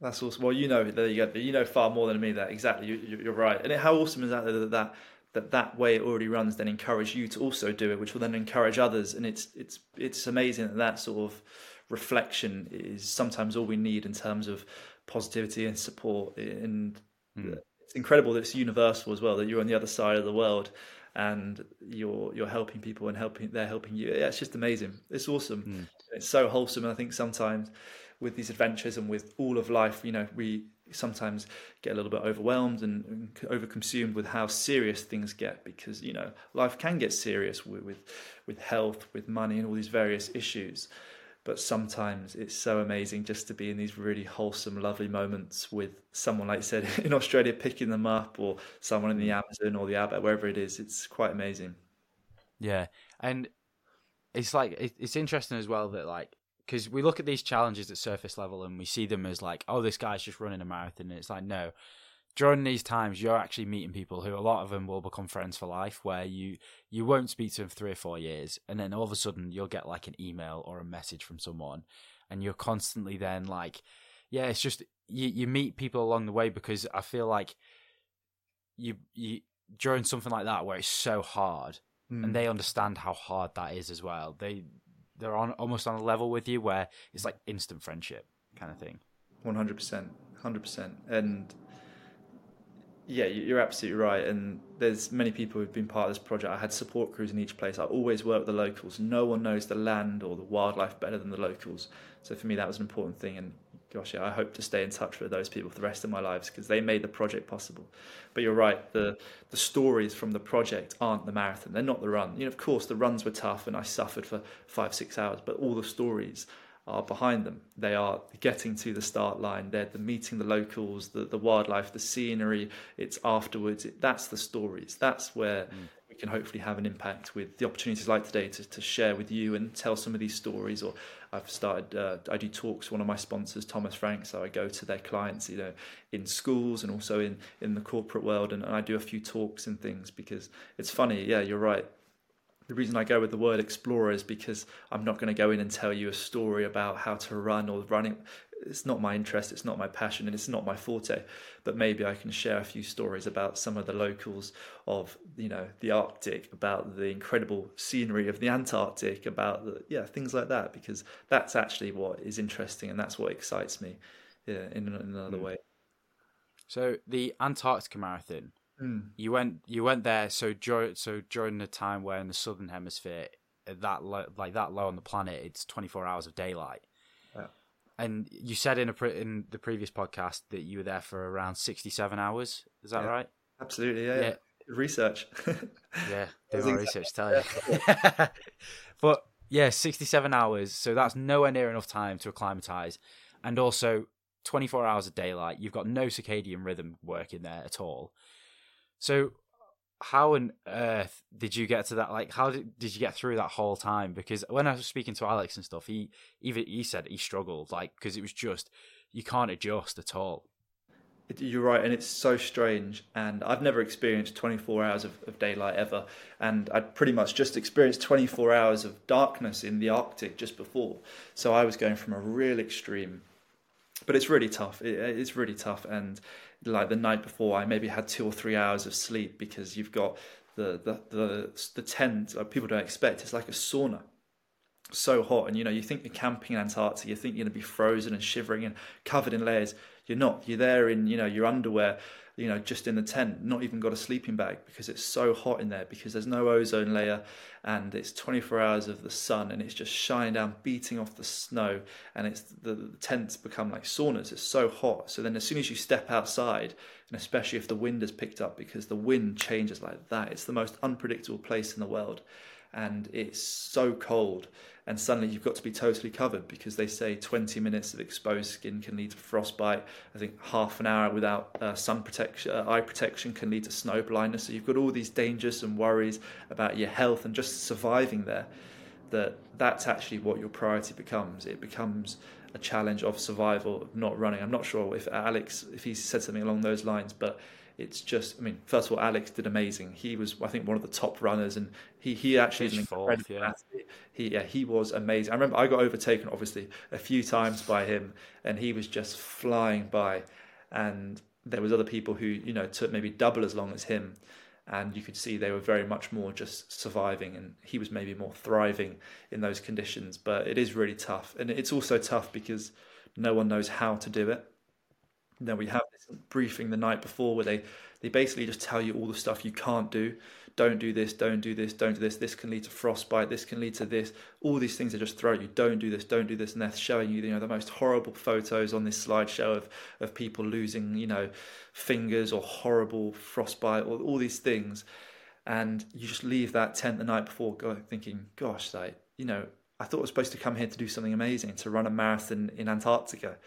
That's awesome. Well, you know, there you go. You know far more than me. That exactly. You, are right. And how awesome is that? That that that that way it already runs. Then encourage you to also do it, which will then encourage others. And it's it's it's amazing that that sort of reflection is sometimes all we need in terms of positivity and support. And mm. it's incredible that it's universal as well. That you're on the other side of the world and you're you're helping people and helping they're helping you. Yeah, it's just amazing. It's awesome. Mm. It's so wholesome. And I think sometimes with these adventures and with all of life, you know, we sometimes get a little bit overwhelmed and, and overconsumed with how serious things get because you know life can get serious with, with with health with money and all these various issues but sometimes it's so amazing just to be in these really wholesome lovely moments with someone like I said in Australia picking them up or someone in the mm. Amazon or the Outback wherever it is it's quite amazing
yeah and it's like it's interesting as well that like because we look at these challenges at surface level and we see them as like, oh, this guy's just running a marathon. And it's like, no. During these times, you're actually meeting people who a lot of them will become friends for life. Where you you won't speak to them for three or four years, and then all of a sudden you'll get like an email or a message from someone, and you're constantly then like, yeah, it's just you you meet people along the way because I feel like you you during something like that where it's so hard, mm. and they understand how hard that is as well. They they're on almost on a level with you where it's like instant friendship kind of thing.
One hundred percent, hundred percent, and yeah, you're absolutely right. And there's many people who've been part of this project. I had support crews in each place. I always work with the locals. No one knows the land or the wildlife better than the locals. So for me, that was an important thing. And gosh, yeah, I hope to stay in touch with those people for the rest of my lives because they made the project possible. But you're right, the the stories from the project aren't the marathon. They're not the run. You know, of course, the runs were tough and I suffered for five, six hours, but all the stories are behind them. They are getting to the start line. They're the meeting the locals, the, the wildlife, the scenery. It's afterwards. It, that's the stories. That's where mm we can hopefully have an impact with the opportunities like today to, to share with you and tell some of these stories. Or I've started, uh, I do talks. One of my sponsors, Thomas Frank, so I go to their clients, you know, in schools and also in in the corporate world, and, and I do a few talks and things because it's funny. Yeah, you're right the reason I go with the word explorer is because I'm not going to go in and tell you a story about how to run or running it's not my interest, it's not my passion, and it's not my forte. But maybe I can share a few stories about some of the locals of you know the Arctic, about the incredible scenery of the Antarctic, about the yeah things like that, because that's actually what is interesting and that's what excites me yeah, in, in another mm. way.
So the Antarctica Marathon, mm. you went you went there. So during so during the time where in the southern hemisphere that low, like that low on the planet, it's twenty four hours of daylight and you said in a in the previous podcast that you were there for around sixty seven hours. Is that
yeah,
right?
Absolutely. Yeah. yeah. Research.
yeah, do my research. Tell you. but yeah, sixty seven hours. So that's nowhere near enough time to acclimatize, and also twenty four hours of daylight. You've got no circadian rhythm working there at all. So how on earth did you get to that? Like, how did, did you get through that whole time? Because when I was speaking to Alex and stuff, he even he said he struggled, like, because it was just you can't adjust at all.
You're right, and it's so strange. And I've never experienced 24 hours of, of daylight ever, and I'd pretty much just experienced 24 hours of darkness in the Arctic just before. So I was going from a real extreme but it's really tough. It, it's really tough, and like the night before, I maybe had two or three hours of sleep because you've got the the the, the tent. People don't expect it's like a sauna, so hot, and you know you think you're camping in Antarctica, you think you're gonna be frozen and shivering and covered in layers. You're not. You're there in you know your underwear you know, just in the tent, not even got a sleeping bag because it's so hot in there because there's no ozone layer and it's 24 hours of the sun and it's just shining down, beating off the snow and it's the, the tents become like saunas. It's so hot. So then as soon as you step outside, and especially if the wind has picked up because the wind changes like that, it's the most unpredictable place in the world and it's so cold and suddenly you've got to be totally covered because they say 20 minutes of exposed skin can lead to frostbite. I think half an hour without uh, sun protection, uh, eye protection can lead to snow blindness. So you've got all these dangers and worries about your health and just surviving there. That that's actually what your priority becomes. It becomes a challenge of survival, not running. I'm not sure if Alex, if he said something along those lines, but it's just, I mean, first of all, Alex did amazing. He was, I think, one of the top runners, and he he actually is an incredible yeah. athlete. He yeah, he was amazing. I remember I got overtaken, obviously, a few times by him, and he was just flying by. And there was other people who you know took maybe double as long as him, and you could see they were very much more just surviving, and he was maybe more thriving in those conditions. But it is really tough, and it's also tough because no one knows how to do it then we have briefing the night before where they they basically just tell you all the stuff you can't do don't do this, don't do this, don't do this. This can lead to frostbite. This can lead to this. All these things are just throw at you. Don't do this, don't do this, and they're showing you, you know, the most horrible photos on this slideshow of of people losing, you know, fingers or horrible frostbite or all these things, and you just leave that tent the night before, go thinking, gosh, like you know, I thought I was supposed to come here to do something amazing, to run a marathon in Antarctica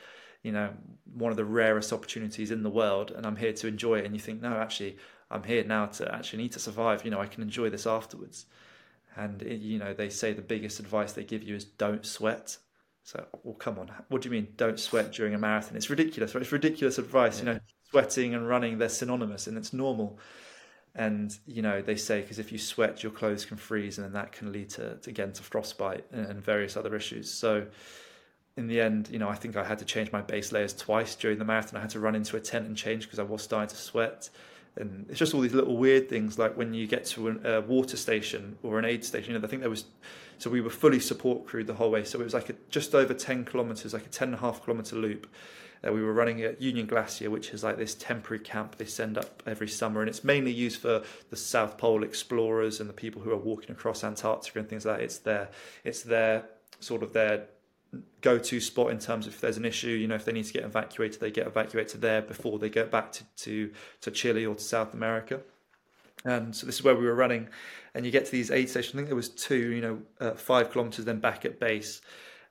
you know one of the rarest opportunities in the world and i'm here to enjoy it and you think no actually I'm here now to actually need to survive. You know, I can enjoy this afterwards. And it, you know, they say the biggest advice they give you is don't sweat. So, well, come on, what do you mean don't sweat during a marathon? It's ridiculous. Right? It's ridiculous advice. Yeah. You know, sweating and running they're synonymous, and it's normal. And you know, they say because if you sweat, your clothes can freeze, and then that can lead to, to again to frostbite and, and various other issues. So, in the end, you know, I think I had to change my base layers twice during the marathon. I had to run into a tent and change because I was starting to sweat. And it's just all these little weird things like when you get to a water station or an aid station you know i think there was so we were fully support crew the whole way. So it was like a, just over 10 kilometers like a 10 and a half kilometer loop. Uh, we were running at union glacier which is like this temporary camp they send up every summer. And it's mainly used for the south pole explorers and the people who are walking across antarctica and things like that. It's their it's their sort of their go-to spot in terms of if there's an issue. You know, if they need to get evacuated, they get evacuated there before they get back to to, to Chile or to South America. And so this is where we were running, and you get to these aid stations. I think there was two, you know, uh, five kilometers then back at base,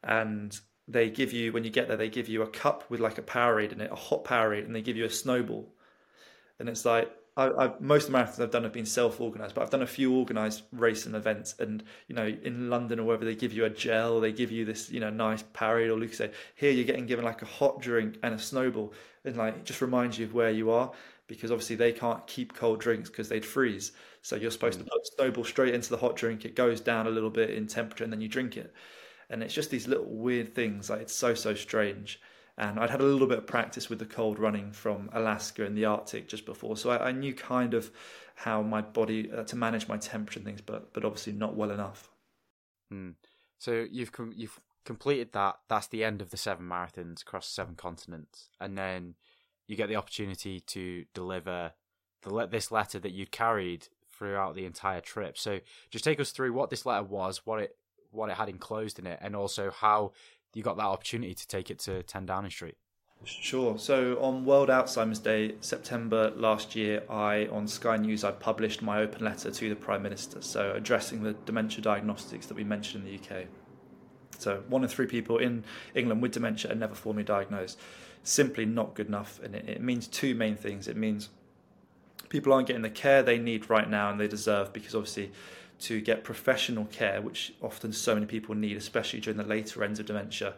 and they give you when you get there, they give you a cup with like a Powerade in it, a hot Powerade, and they give you a snowball, and it's like I, I, most of the marathons I've done have been self-organized, but I've done a few organized race and events. And you know, in London or wherever, they give you a gel, they give you this, you know, nice Powerade or Lucozade. Here, you're getting given like a hot drink and a snowball, and like it just reminds you of where you are because obviously they can't keep cold drinks because they'd freeze. So you're supposed mm. to put snowball straight into the hot drink. It goes down a little bit in temperature, and then you drink it. And it's just these little weird things. Like it's so so strange and I'd had a little bit of practice with the cold running from Alaska and the Arctic just before, so I, I knew kind of how my body uh, to manage my temperature and things, but but obviously not well enough.
Hmm. So you've com- you've completed that. That's the end of the seven marathons across seven continents, and then you get the opportunity to deliver the this letter that you carried throughout the entire trip. So just take us through what this letter was, what it what it had enclosed in it, and also how you got that opportunity to take it to 10 Downing Street?
Sure. So on World Alzheimer's Day, September last year, I on Sky News I published my open letter to the Prime Minister, so addressing the dementia diagnostics that we mentioned in the UK. So one in three people in England with dementia are never formally diagnosed. Simply not good enough, and it, it means two main things. It means people aren't getting the care they need right now and they deserve because obviously to get professional care, which often so many people need, especially during the later ends of dementia,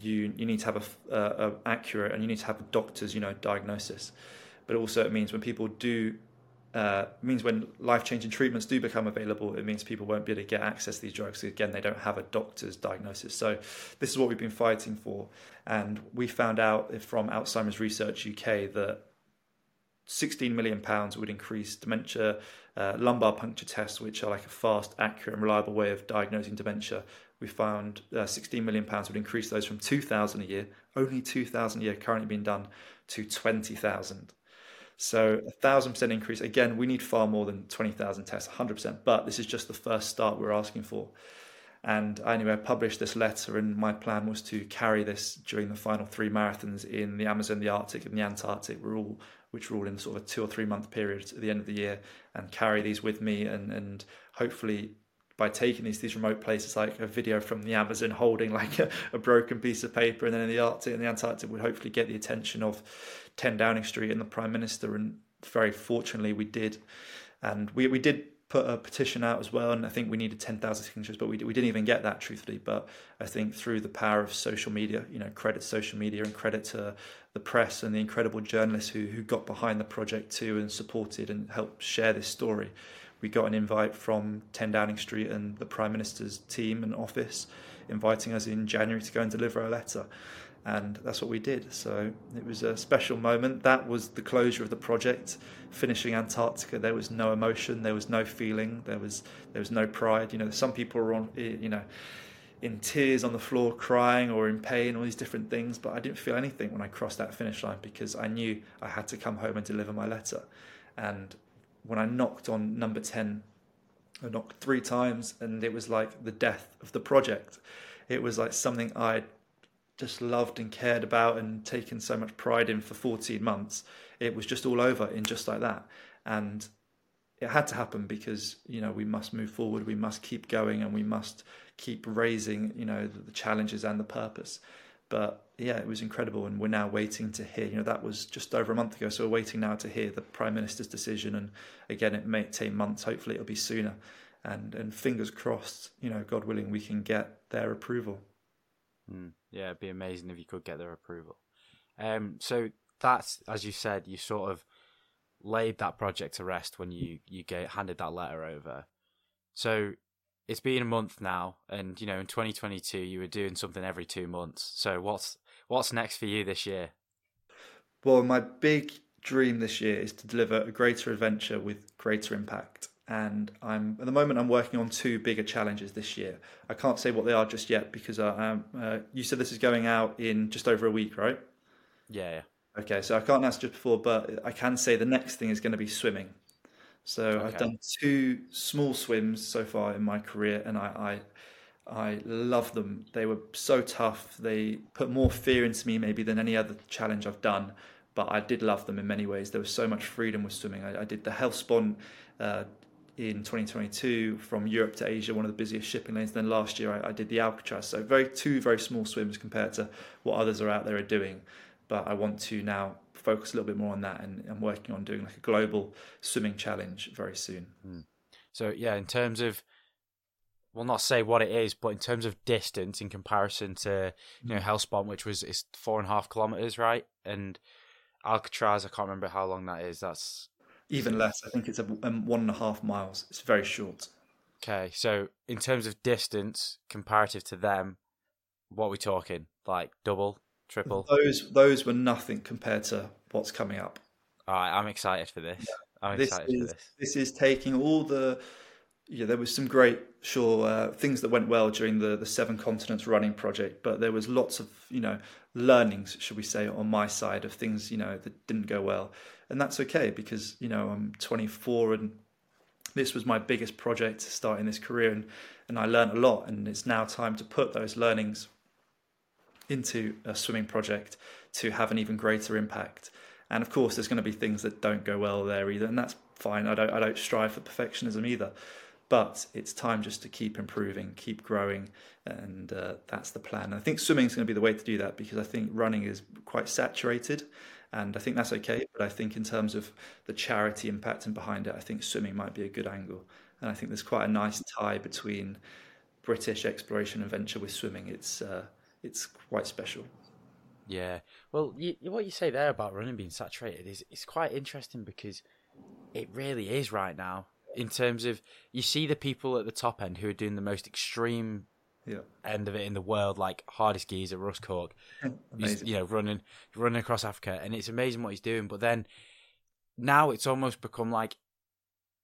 you you need to have a, a, accurate and you need to have a doctor's you know diagnosis. But also it means when people do uh, means when life changing treatments do become available, it means people won't be able to get access to these drugs. Again, they don't have a doctor's diagnosis. So, this is what we've been fighting for. And we found out from Alzheimer's Research UK that 16 million pounds would increase dementia uh, lumbar puncture tests, which are like a fast, accurate, and reliable way of diagnosing dementia. We found uh, 16 million pounds would increase those from 2,000 a year, only 2,000 a year currently being done, to 20,000. So a thousand percent increase. Again, we need far more than 20,000 tests, 100%. But this is just the first start we're asking for. And anyway, I published this letter, and my plan was to carry this during the final three marathons in the Amazon, the Arctic, and the Antarctic. We're all which are all in sort of a two or three month period at the end of the year, and carry these with me, and and hopefully by taking these these remote places like a video from the Amazon holding like a, a, broken piece of paper and then in the Arctic and the Antarctic would hopefully get the attention of 10 Downing Street and the Prime Minister and very fortunately we did. And we, we did put a petition out as well, and I think we needed 10,000 signatures, but we, we didn't even get that, truthfully. But I think through the power of social media, you know, credit social media and credit to the press and the incredible journalists who, who got behind the project too and supported and helped share this story. We got an invite from 10 Downing Street and the Prime Minister's team and office inviting us in January to go and deliver a letter and that's what we did. So it was a special moment. That was the closure of the project. Finishing Antarctica, there was no emotion, there was no feeling, there was there was no pride. You know, some people were on, eh, you know, in tears on the floor, crying or in pain, all these different things. But I didn't feel anything when I crossed that finish line because I knew I had to come home and deliver my letter. And when I knocked on number 10, I knocked three times and it was like the death of the project. It was like something I just loved and cared about and taken so much pride in for 14 months. It was just all over in just like that. And it had to happen because you know we must move forward we must keep going and we must keep raising you know the, challenges and the purpose but yeah it was incredible and we're now waiting to hear you know that was just over a month ago so we're waiting now to hear the prime minister's decision and again it may take months hopefully it'll be sooner and and fingers crossed you know god willing we can get their approval
mm, yeah it'd be amazing if you could get their approval um so that's as you said you sort of laid that project to rest when you you get handed that letter over. So it's been a month now, and you know in 2022 you were doing something every two months. So what's what's next for you this year?
Well, my big dream this year is to deliver a greater adventure with greater impact. And I'm at the moment I'm working on two bigger challenges this year. I can't say what they are just yet because I, um, uh, you said this is going out in just over a week, right?
Yeah, yeah.
Okay, so I can't answer just before, but I can say the next thing is going to be swimming. So okay. I've done two small swims so far in my career, and I, I, I love them. They were so tough. They put more fear into me maybe than any other challenge I've done. But I did love them in many ways. There was so much freedom with swimming. I, I did the Hellespont uh, in 2022 from Europe to Asia, one of the busiest shipping lanes. Then last year I, I did the Alcatraz. So very two very small swims compared to what others are out there are doing but I want to now focus a little bit more on that and I'm working on doing like a global swimming challenge very soon.
Mm. So yeah, in terms of well not say what it is, but in terms of distance in comparison to you know hmm. Which was it's four and a half kilometers, right? And Alcatraz, I can't remember how long that is. That's
even less. I think it's a, um, one and a half miles. It's very short.
Okay, so in terms of distance comparative to them, what are we talking? Like double, triple.
Those those were nothing compared to what's coming up.
All right, I'm excited for this. Yeah. I'm this excited
is,
for this.
This is taking all the. Yeah, there was some great, sure, uh, things that went well during the the Seven Continents running project, but there was lots of you know learnings, should we say, on my side of things you know that didn't go well, and that's okay because you know I'm 24 and this was my biggest project starting this career and and I learned a lot and it's now time to put those learnings into a swimming project to have an even greater impact. And of course, there's going to be things that don't go well there either, and that's fine. I don't I don't strive for perfectionism either, but it's time just to keep improving, keep growing, and uh, that's the plan. And I think swimming is going to be the way to do that because I think running is quite saturated, and I think that's okay. But I think in terms of the charity impact and behind it, I think swimming might be a good angle, and I think there's quite a nice tie between British exploration and venture with swimming. It's uh, it's quite special.
Yeah. Well, you, what you say there about running being saturated is it's quite interesting because it really is right now. In terms of you see the people at the top end who are doing the most extreme
yeah.
end of it in the world, like hardest at Russ Cook. he's, you know, running running across Africa, and it's amazing what he's doing. But then now it's almost become like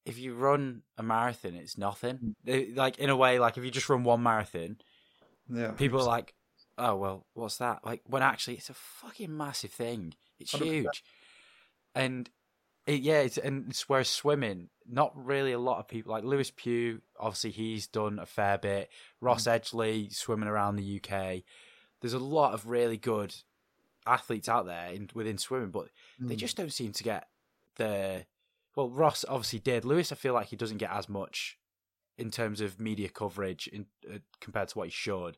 if you run a marathon, it's nothing. Mm. Like in a way, like if you just run one marathon,
yeah,
people are like, oh well, what's that? Like when actually it's a fucking massive thing. It's 100%. huge, and it, yeah, it's, and it's whereas swimming, not really a lot of people like Lewis Pugh. Obviously, he's done a fair bit. Ross mm. Edgley swimming around the UK. There's a lot of really good athletes out there in, within swimming, but mm. they just don't seem to get the. Well, Ross obviously did. Lewis, I feel like he doesn't get as much in terms of media coverage in, uh, compared to what he should.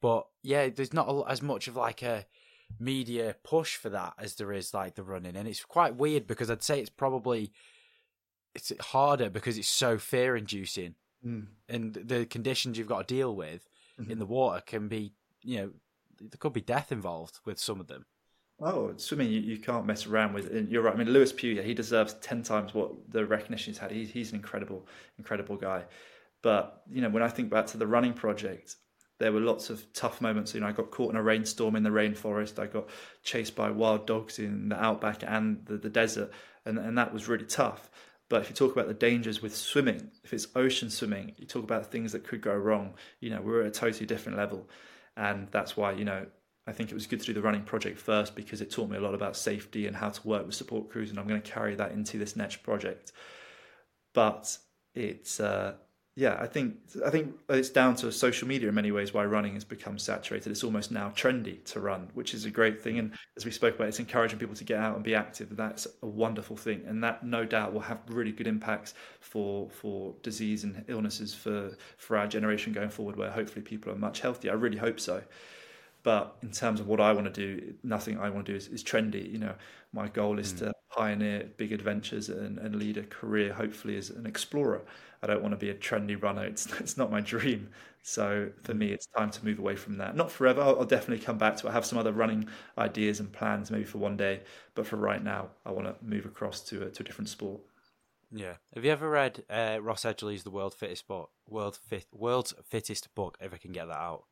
But yeah, there's not a, as much of like a media push for that as there is like the running, and it's quite weird because I'd say it's probably it's harder because it's so fear inducing,
mm.
and the conditions you've got to deal with mm-hmm. in the water can be you know there could be death involved with some of them.
Oh, swimming you, you can't mess around with. And you're right. I mean, Lewis Pugh, he deserves ten times what the recognition he's had. He, he's an incredible, incredible guy. But you know, when I think back to the running project, there were lots of tough moments. You know, I got caught in a rainstorm in the rainforest. I got chased by wild dogs in the outback and the, the desert, and and that was really tough. But if you talk about the dangers with swimming, if it's ocean swimming, you talk about things that could go wrong. You know, we're at a totally different level, and that's why you know I think it was good to do the running project first because it taught me a lot about safety and how to work with support crews, and I'm going to carry that into this next project. But it's uh, yeah, I think I think it's down to social media in many ways why running has become saturated. It's almost now trendy to run, which is a great thing. And as we spoke about, it's encouraging people to get out and be active. That's a wonderful thing, and that no doubt will have really good impacts for for disease and illnesses for for our generation going forward, where hopefully people are much healthier. I really hope so. But in terms of what I want to do, nothing I want to do is, is trendy. You know, my goal is mm. to pioneer big adventures and, and lead a career, hopefully as an explorer. I don't want to be a trendy runner. It's it's not my dream. So for me, it's time to move away from that. Not forever. I'll, I'll, definitely come back to it. I have some other running ideas and plans, maybe for one day. But for right now, I want to move across to a, to a different sport.
Yeah. Have you ever read uh, Ross Edgley's The World Fittest Book? World Fit World's Fittest Book. If I can get that out.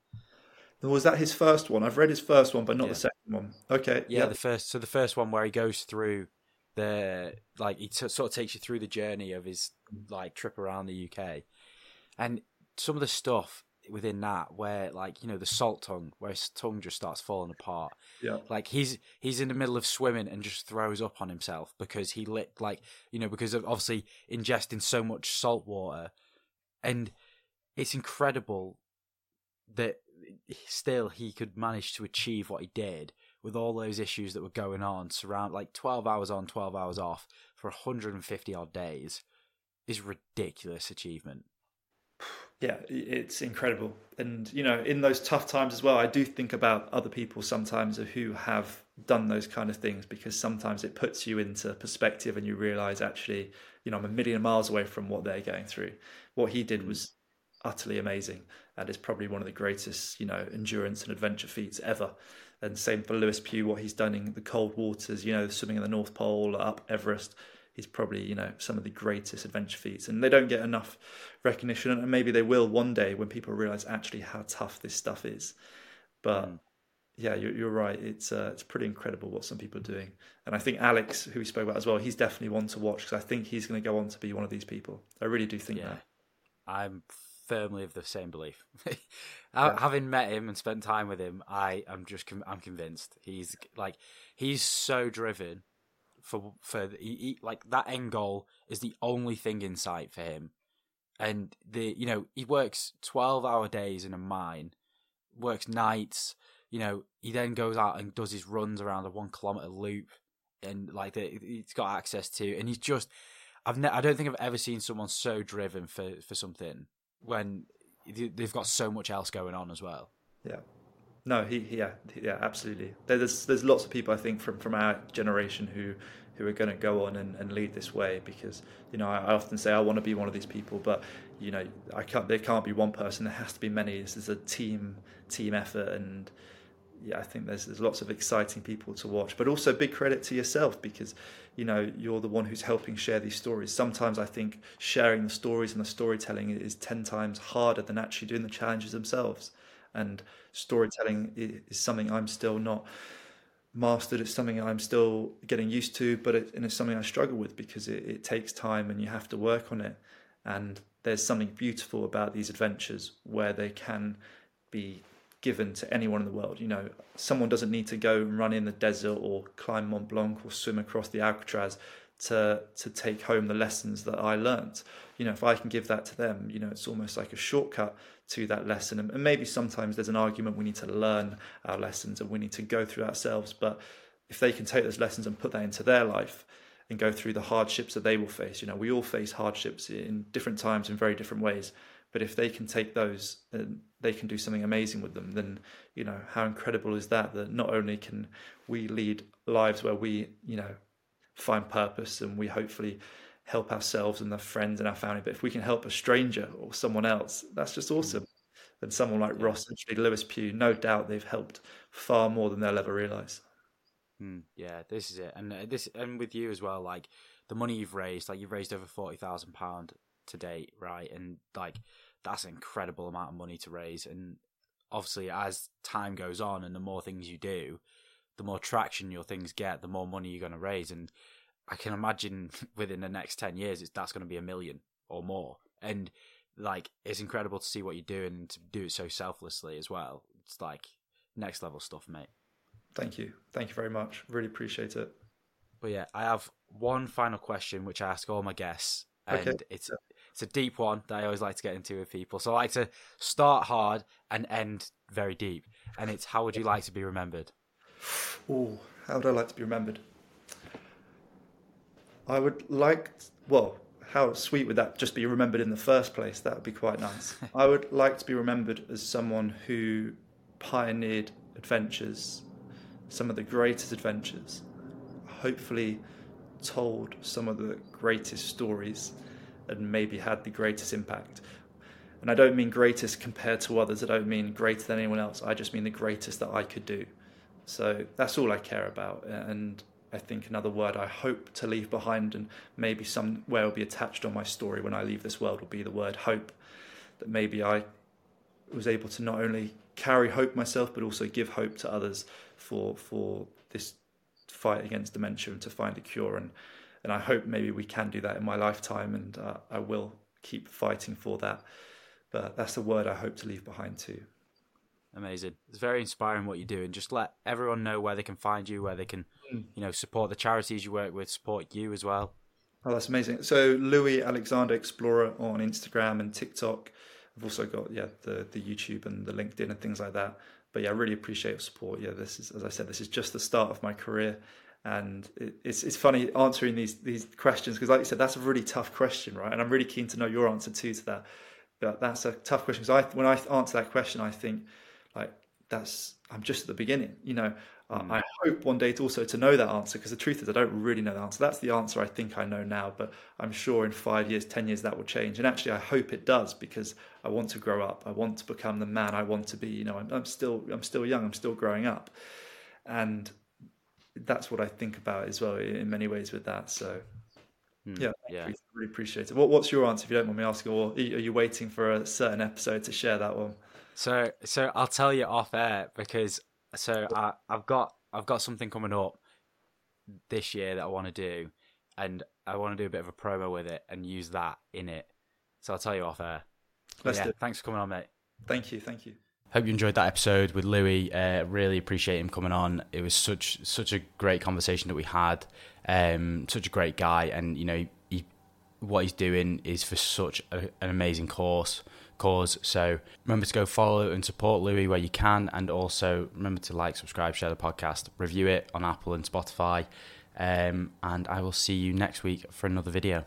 Was that his first one? I've read his first one, but not yeah. the second one. Okay.
Yeah, yeah, the first. So the first one where he goes through the like he t- sort of takes you through the journey of his like trip around the UK, and some of the stuff within that where like you know the salt tongue where his tongue just starts falling apart
yeah
like he's he's in the middle of swimming and just throws up on himself because he lit like you know because of obviously ingesting so much salt water and it's incredible that still he could manage to achieve what he did with all those issues that were going on, surround like 12 hours on, 12 hours off for 150 odd days is ridiculous achievement.
Yeah, it's incredible. And, you know, in those tough times as well, I do think about other people sometimes who have done those kind of things because sometimes it puts you into perspective and you realize actually, you know, I'm a million miles away from what they're going through. What he did hmm. was utterly amazing and is probably one of the greatest, you know, endurance and adventure feats ever. And same for Lewis Pugh, what he's done in the cold waters, you know, swimming in the North Pole, up Everest. He's probably, you know, some of the greatest adventure feats. And they don't get enough recognition. And maybe they will one day when people realize actually how tough this stuff is. But mm. yeah, you're, you're, right. It's uh, it's pretty incredible what some people are doing. And I think Alex, who we spoke about as well, he's definitely one to watch because I think he's going to go on to be one of these people. I really do think yeah. that.
I'm firmly of the same belief. yeah. Having met him and spent time with him, I am just I'm convinced he's like he's so driven for for he, he, like that end goal is the only thing in sight for him, and the you know he works twelve hour days in a mine, works nights. You know he then goes out and does his runs around a one kilometer loop, and like the, he's got access to, and he's just. I've ne- I don't think I've ever seen someone so driven for, for something when they've got so much else going on as well.
Yeah. No, he, yeah, yeah, absolutely. There's there's lots of people I think from, from our generation who who are going to go on and, and lead this way because you know I, I often say I want to be one of these people, but you know I can't. There can't be one person. There has to be many. This is a team team effort, and yeah, I think there's there's lots of exciting people to watch, but also big credit to yourself because you know you're the one who's helping share these stories. Sometimes i think sharing the stories and the storytelling is 10 times harder than actually doing the challenges themselves. And storytelling is something i'm still not mastered. It's something i'm still getting used to but it, and it's something i struggle with because it, it takes time and you have to work on it. And there's something beautiful about these adventures where they can be given to anyone in the world. You know, someone doesn't need to go and run in the desert or climb Mont Blanc or swim across the Alcatraz to to take home the lessons that I learnt. You know, if I can give that to them, you know, it's almost like a shortcut to that lesson. And maybe sometimes there's an argument we need to learn our lessons and we need to go through ourselves. But if they can take those lessons and put that into their life and go through the hardships that they will face, you know, we all face hardships in different times in very different ways. But if they can take those and they can do something amazing with them, then you know how incredible is that? That not only can we lead lives where we you know find purpose and we hopefully help ourselves and our friends and our family, but if we can help a stranger or someone else, that's just mm. awesome. And someone like Ross, actually Lewis Pugh, no doubt they've helped far more than they'll ever realize.
Mm, yeah, this is it, and uh, this and with you as well. Like the money you've raised, like you've raised over forty thousand pound to date, right? And like that's an incredible amount of money to raise. And obviously, as time goes on and the more things you do, the more traction your things get, the more money you're going to raise. And
I can imagine within the next ten years, it's, that's going to be a million or more, and like it's incredible to see what you're doing and to do it so selflessly as well. It's like next level stuff, mate.
Thank you, thank you very much. Really appreciate it.
But yeah, I have one final question which I ask all my guests, and
Okay.
it's it's a deep one that I always like to get into with people. So I like to start hard and end very deep, and it's how would you like to be remembered?
Oh, how would I like to be remembered? I would like, well, how sweet would that just be remembered in the first place? That would be quite nice. I would like to be remembered as someone who pioneered adventures, some of the greatest adventures, hopefully told some of the greatest stories and maybe had the greatest impact. And I don't mean greatest compared to others, I don't mean greater than anyone else, I just mean the greatest that I could do. So that's all I care about. And I think another word I hope to leave behind and maybe somewhere will be attached on my story when I leave this world will be the word hope. That maybe I was able to not only carry hope myself but also give hope to others for for this fight against dementia and to find a cure and and I hope maybe we can do that in my lifetime and uh, I will keep fighting for that but that's the word I hope to leave behind too
Amazing. It's very inspiring what you do, and just let everyone know where they can find you, where they can,
Mm.
you know, support the charities you work with, support you as well.
Oh, that's amazing. So Louis Alexander Explorer on Instagram and TikTok. I've also got yeah the the YouTube and the LinkedIn and things like that. But yeah, I really appreciate your support. Yeah, this is as I said, this is just the start of my career, and it's it's funny answering these these questions because, like you said, that's a really tough question, right? And I'm really keen to know your answer too to that. But that's a tough question because I when I answer that question, I think like that's I'm just at the beginning, you know.
Mm.
I hope one day to also to know that answer because the truth is I don't really know the answer. That's the answer I think I know now, but I'm sure in five years, ten years that will change. And actually, I hope it does because I want to grow up. I want to become the man I want to be. You know, I'm, I'm still I'm still young. I'm still growing up, and that's what I think about as well in many ways with that. So
Mm,
yeah,
yeah.
I really appreciate it. What, what's your answer if you don't mind me asking, or are you waiting for a certain episode to share that one?
So, so I'll tell you off air because so I, I've got I've got something coming up this year that I want to do, and I want to do a bit of a promo with it and use that in it. So I'll tell you off air.
Let's
yeah,
do it.
thanks for coming on, mate.
Thank you, thank you.
Hope you enjoyed that episode with Louis. Uh, really appreciate him coming on. It was such such a great conversation that we had. Um, such a great guy, and you know, he, what he's doing is for such a, an amazing cause. Cause. So remember to go follow and support Louis where you can, and also remember to like, subscribe, share the podcast, review it on Apple and Spotify. Um, and I will see you next week for another video.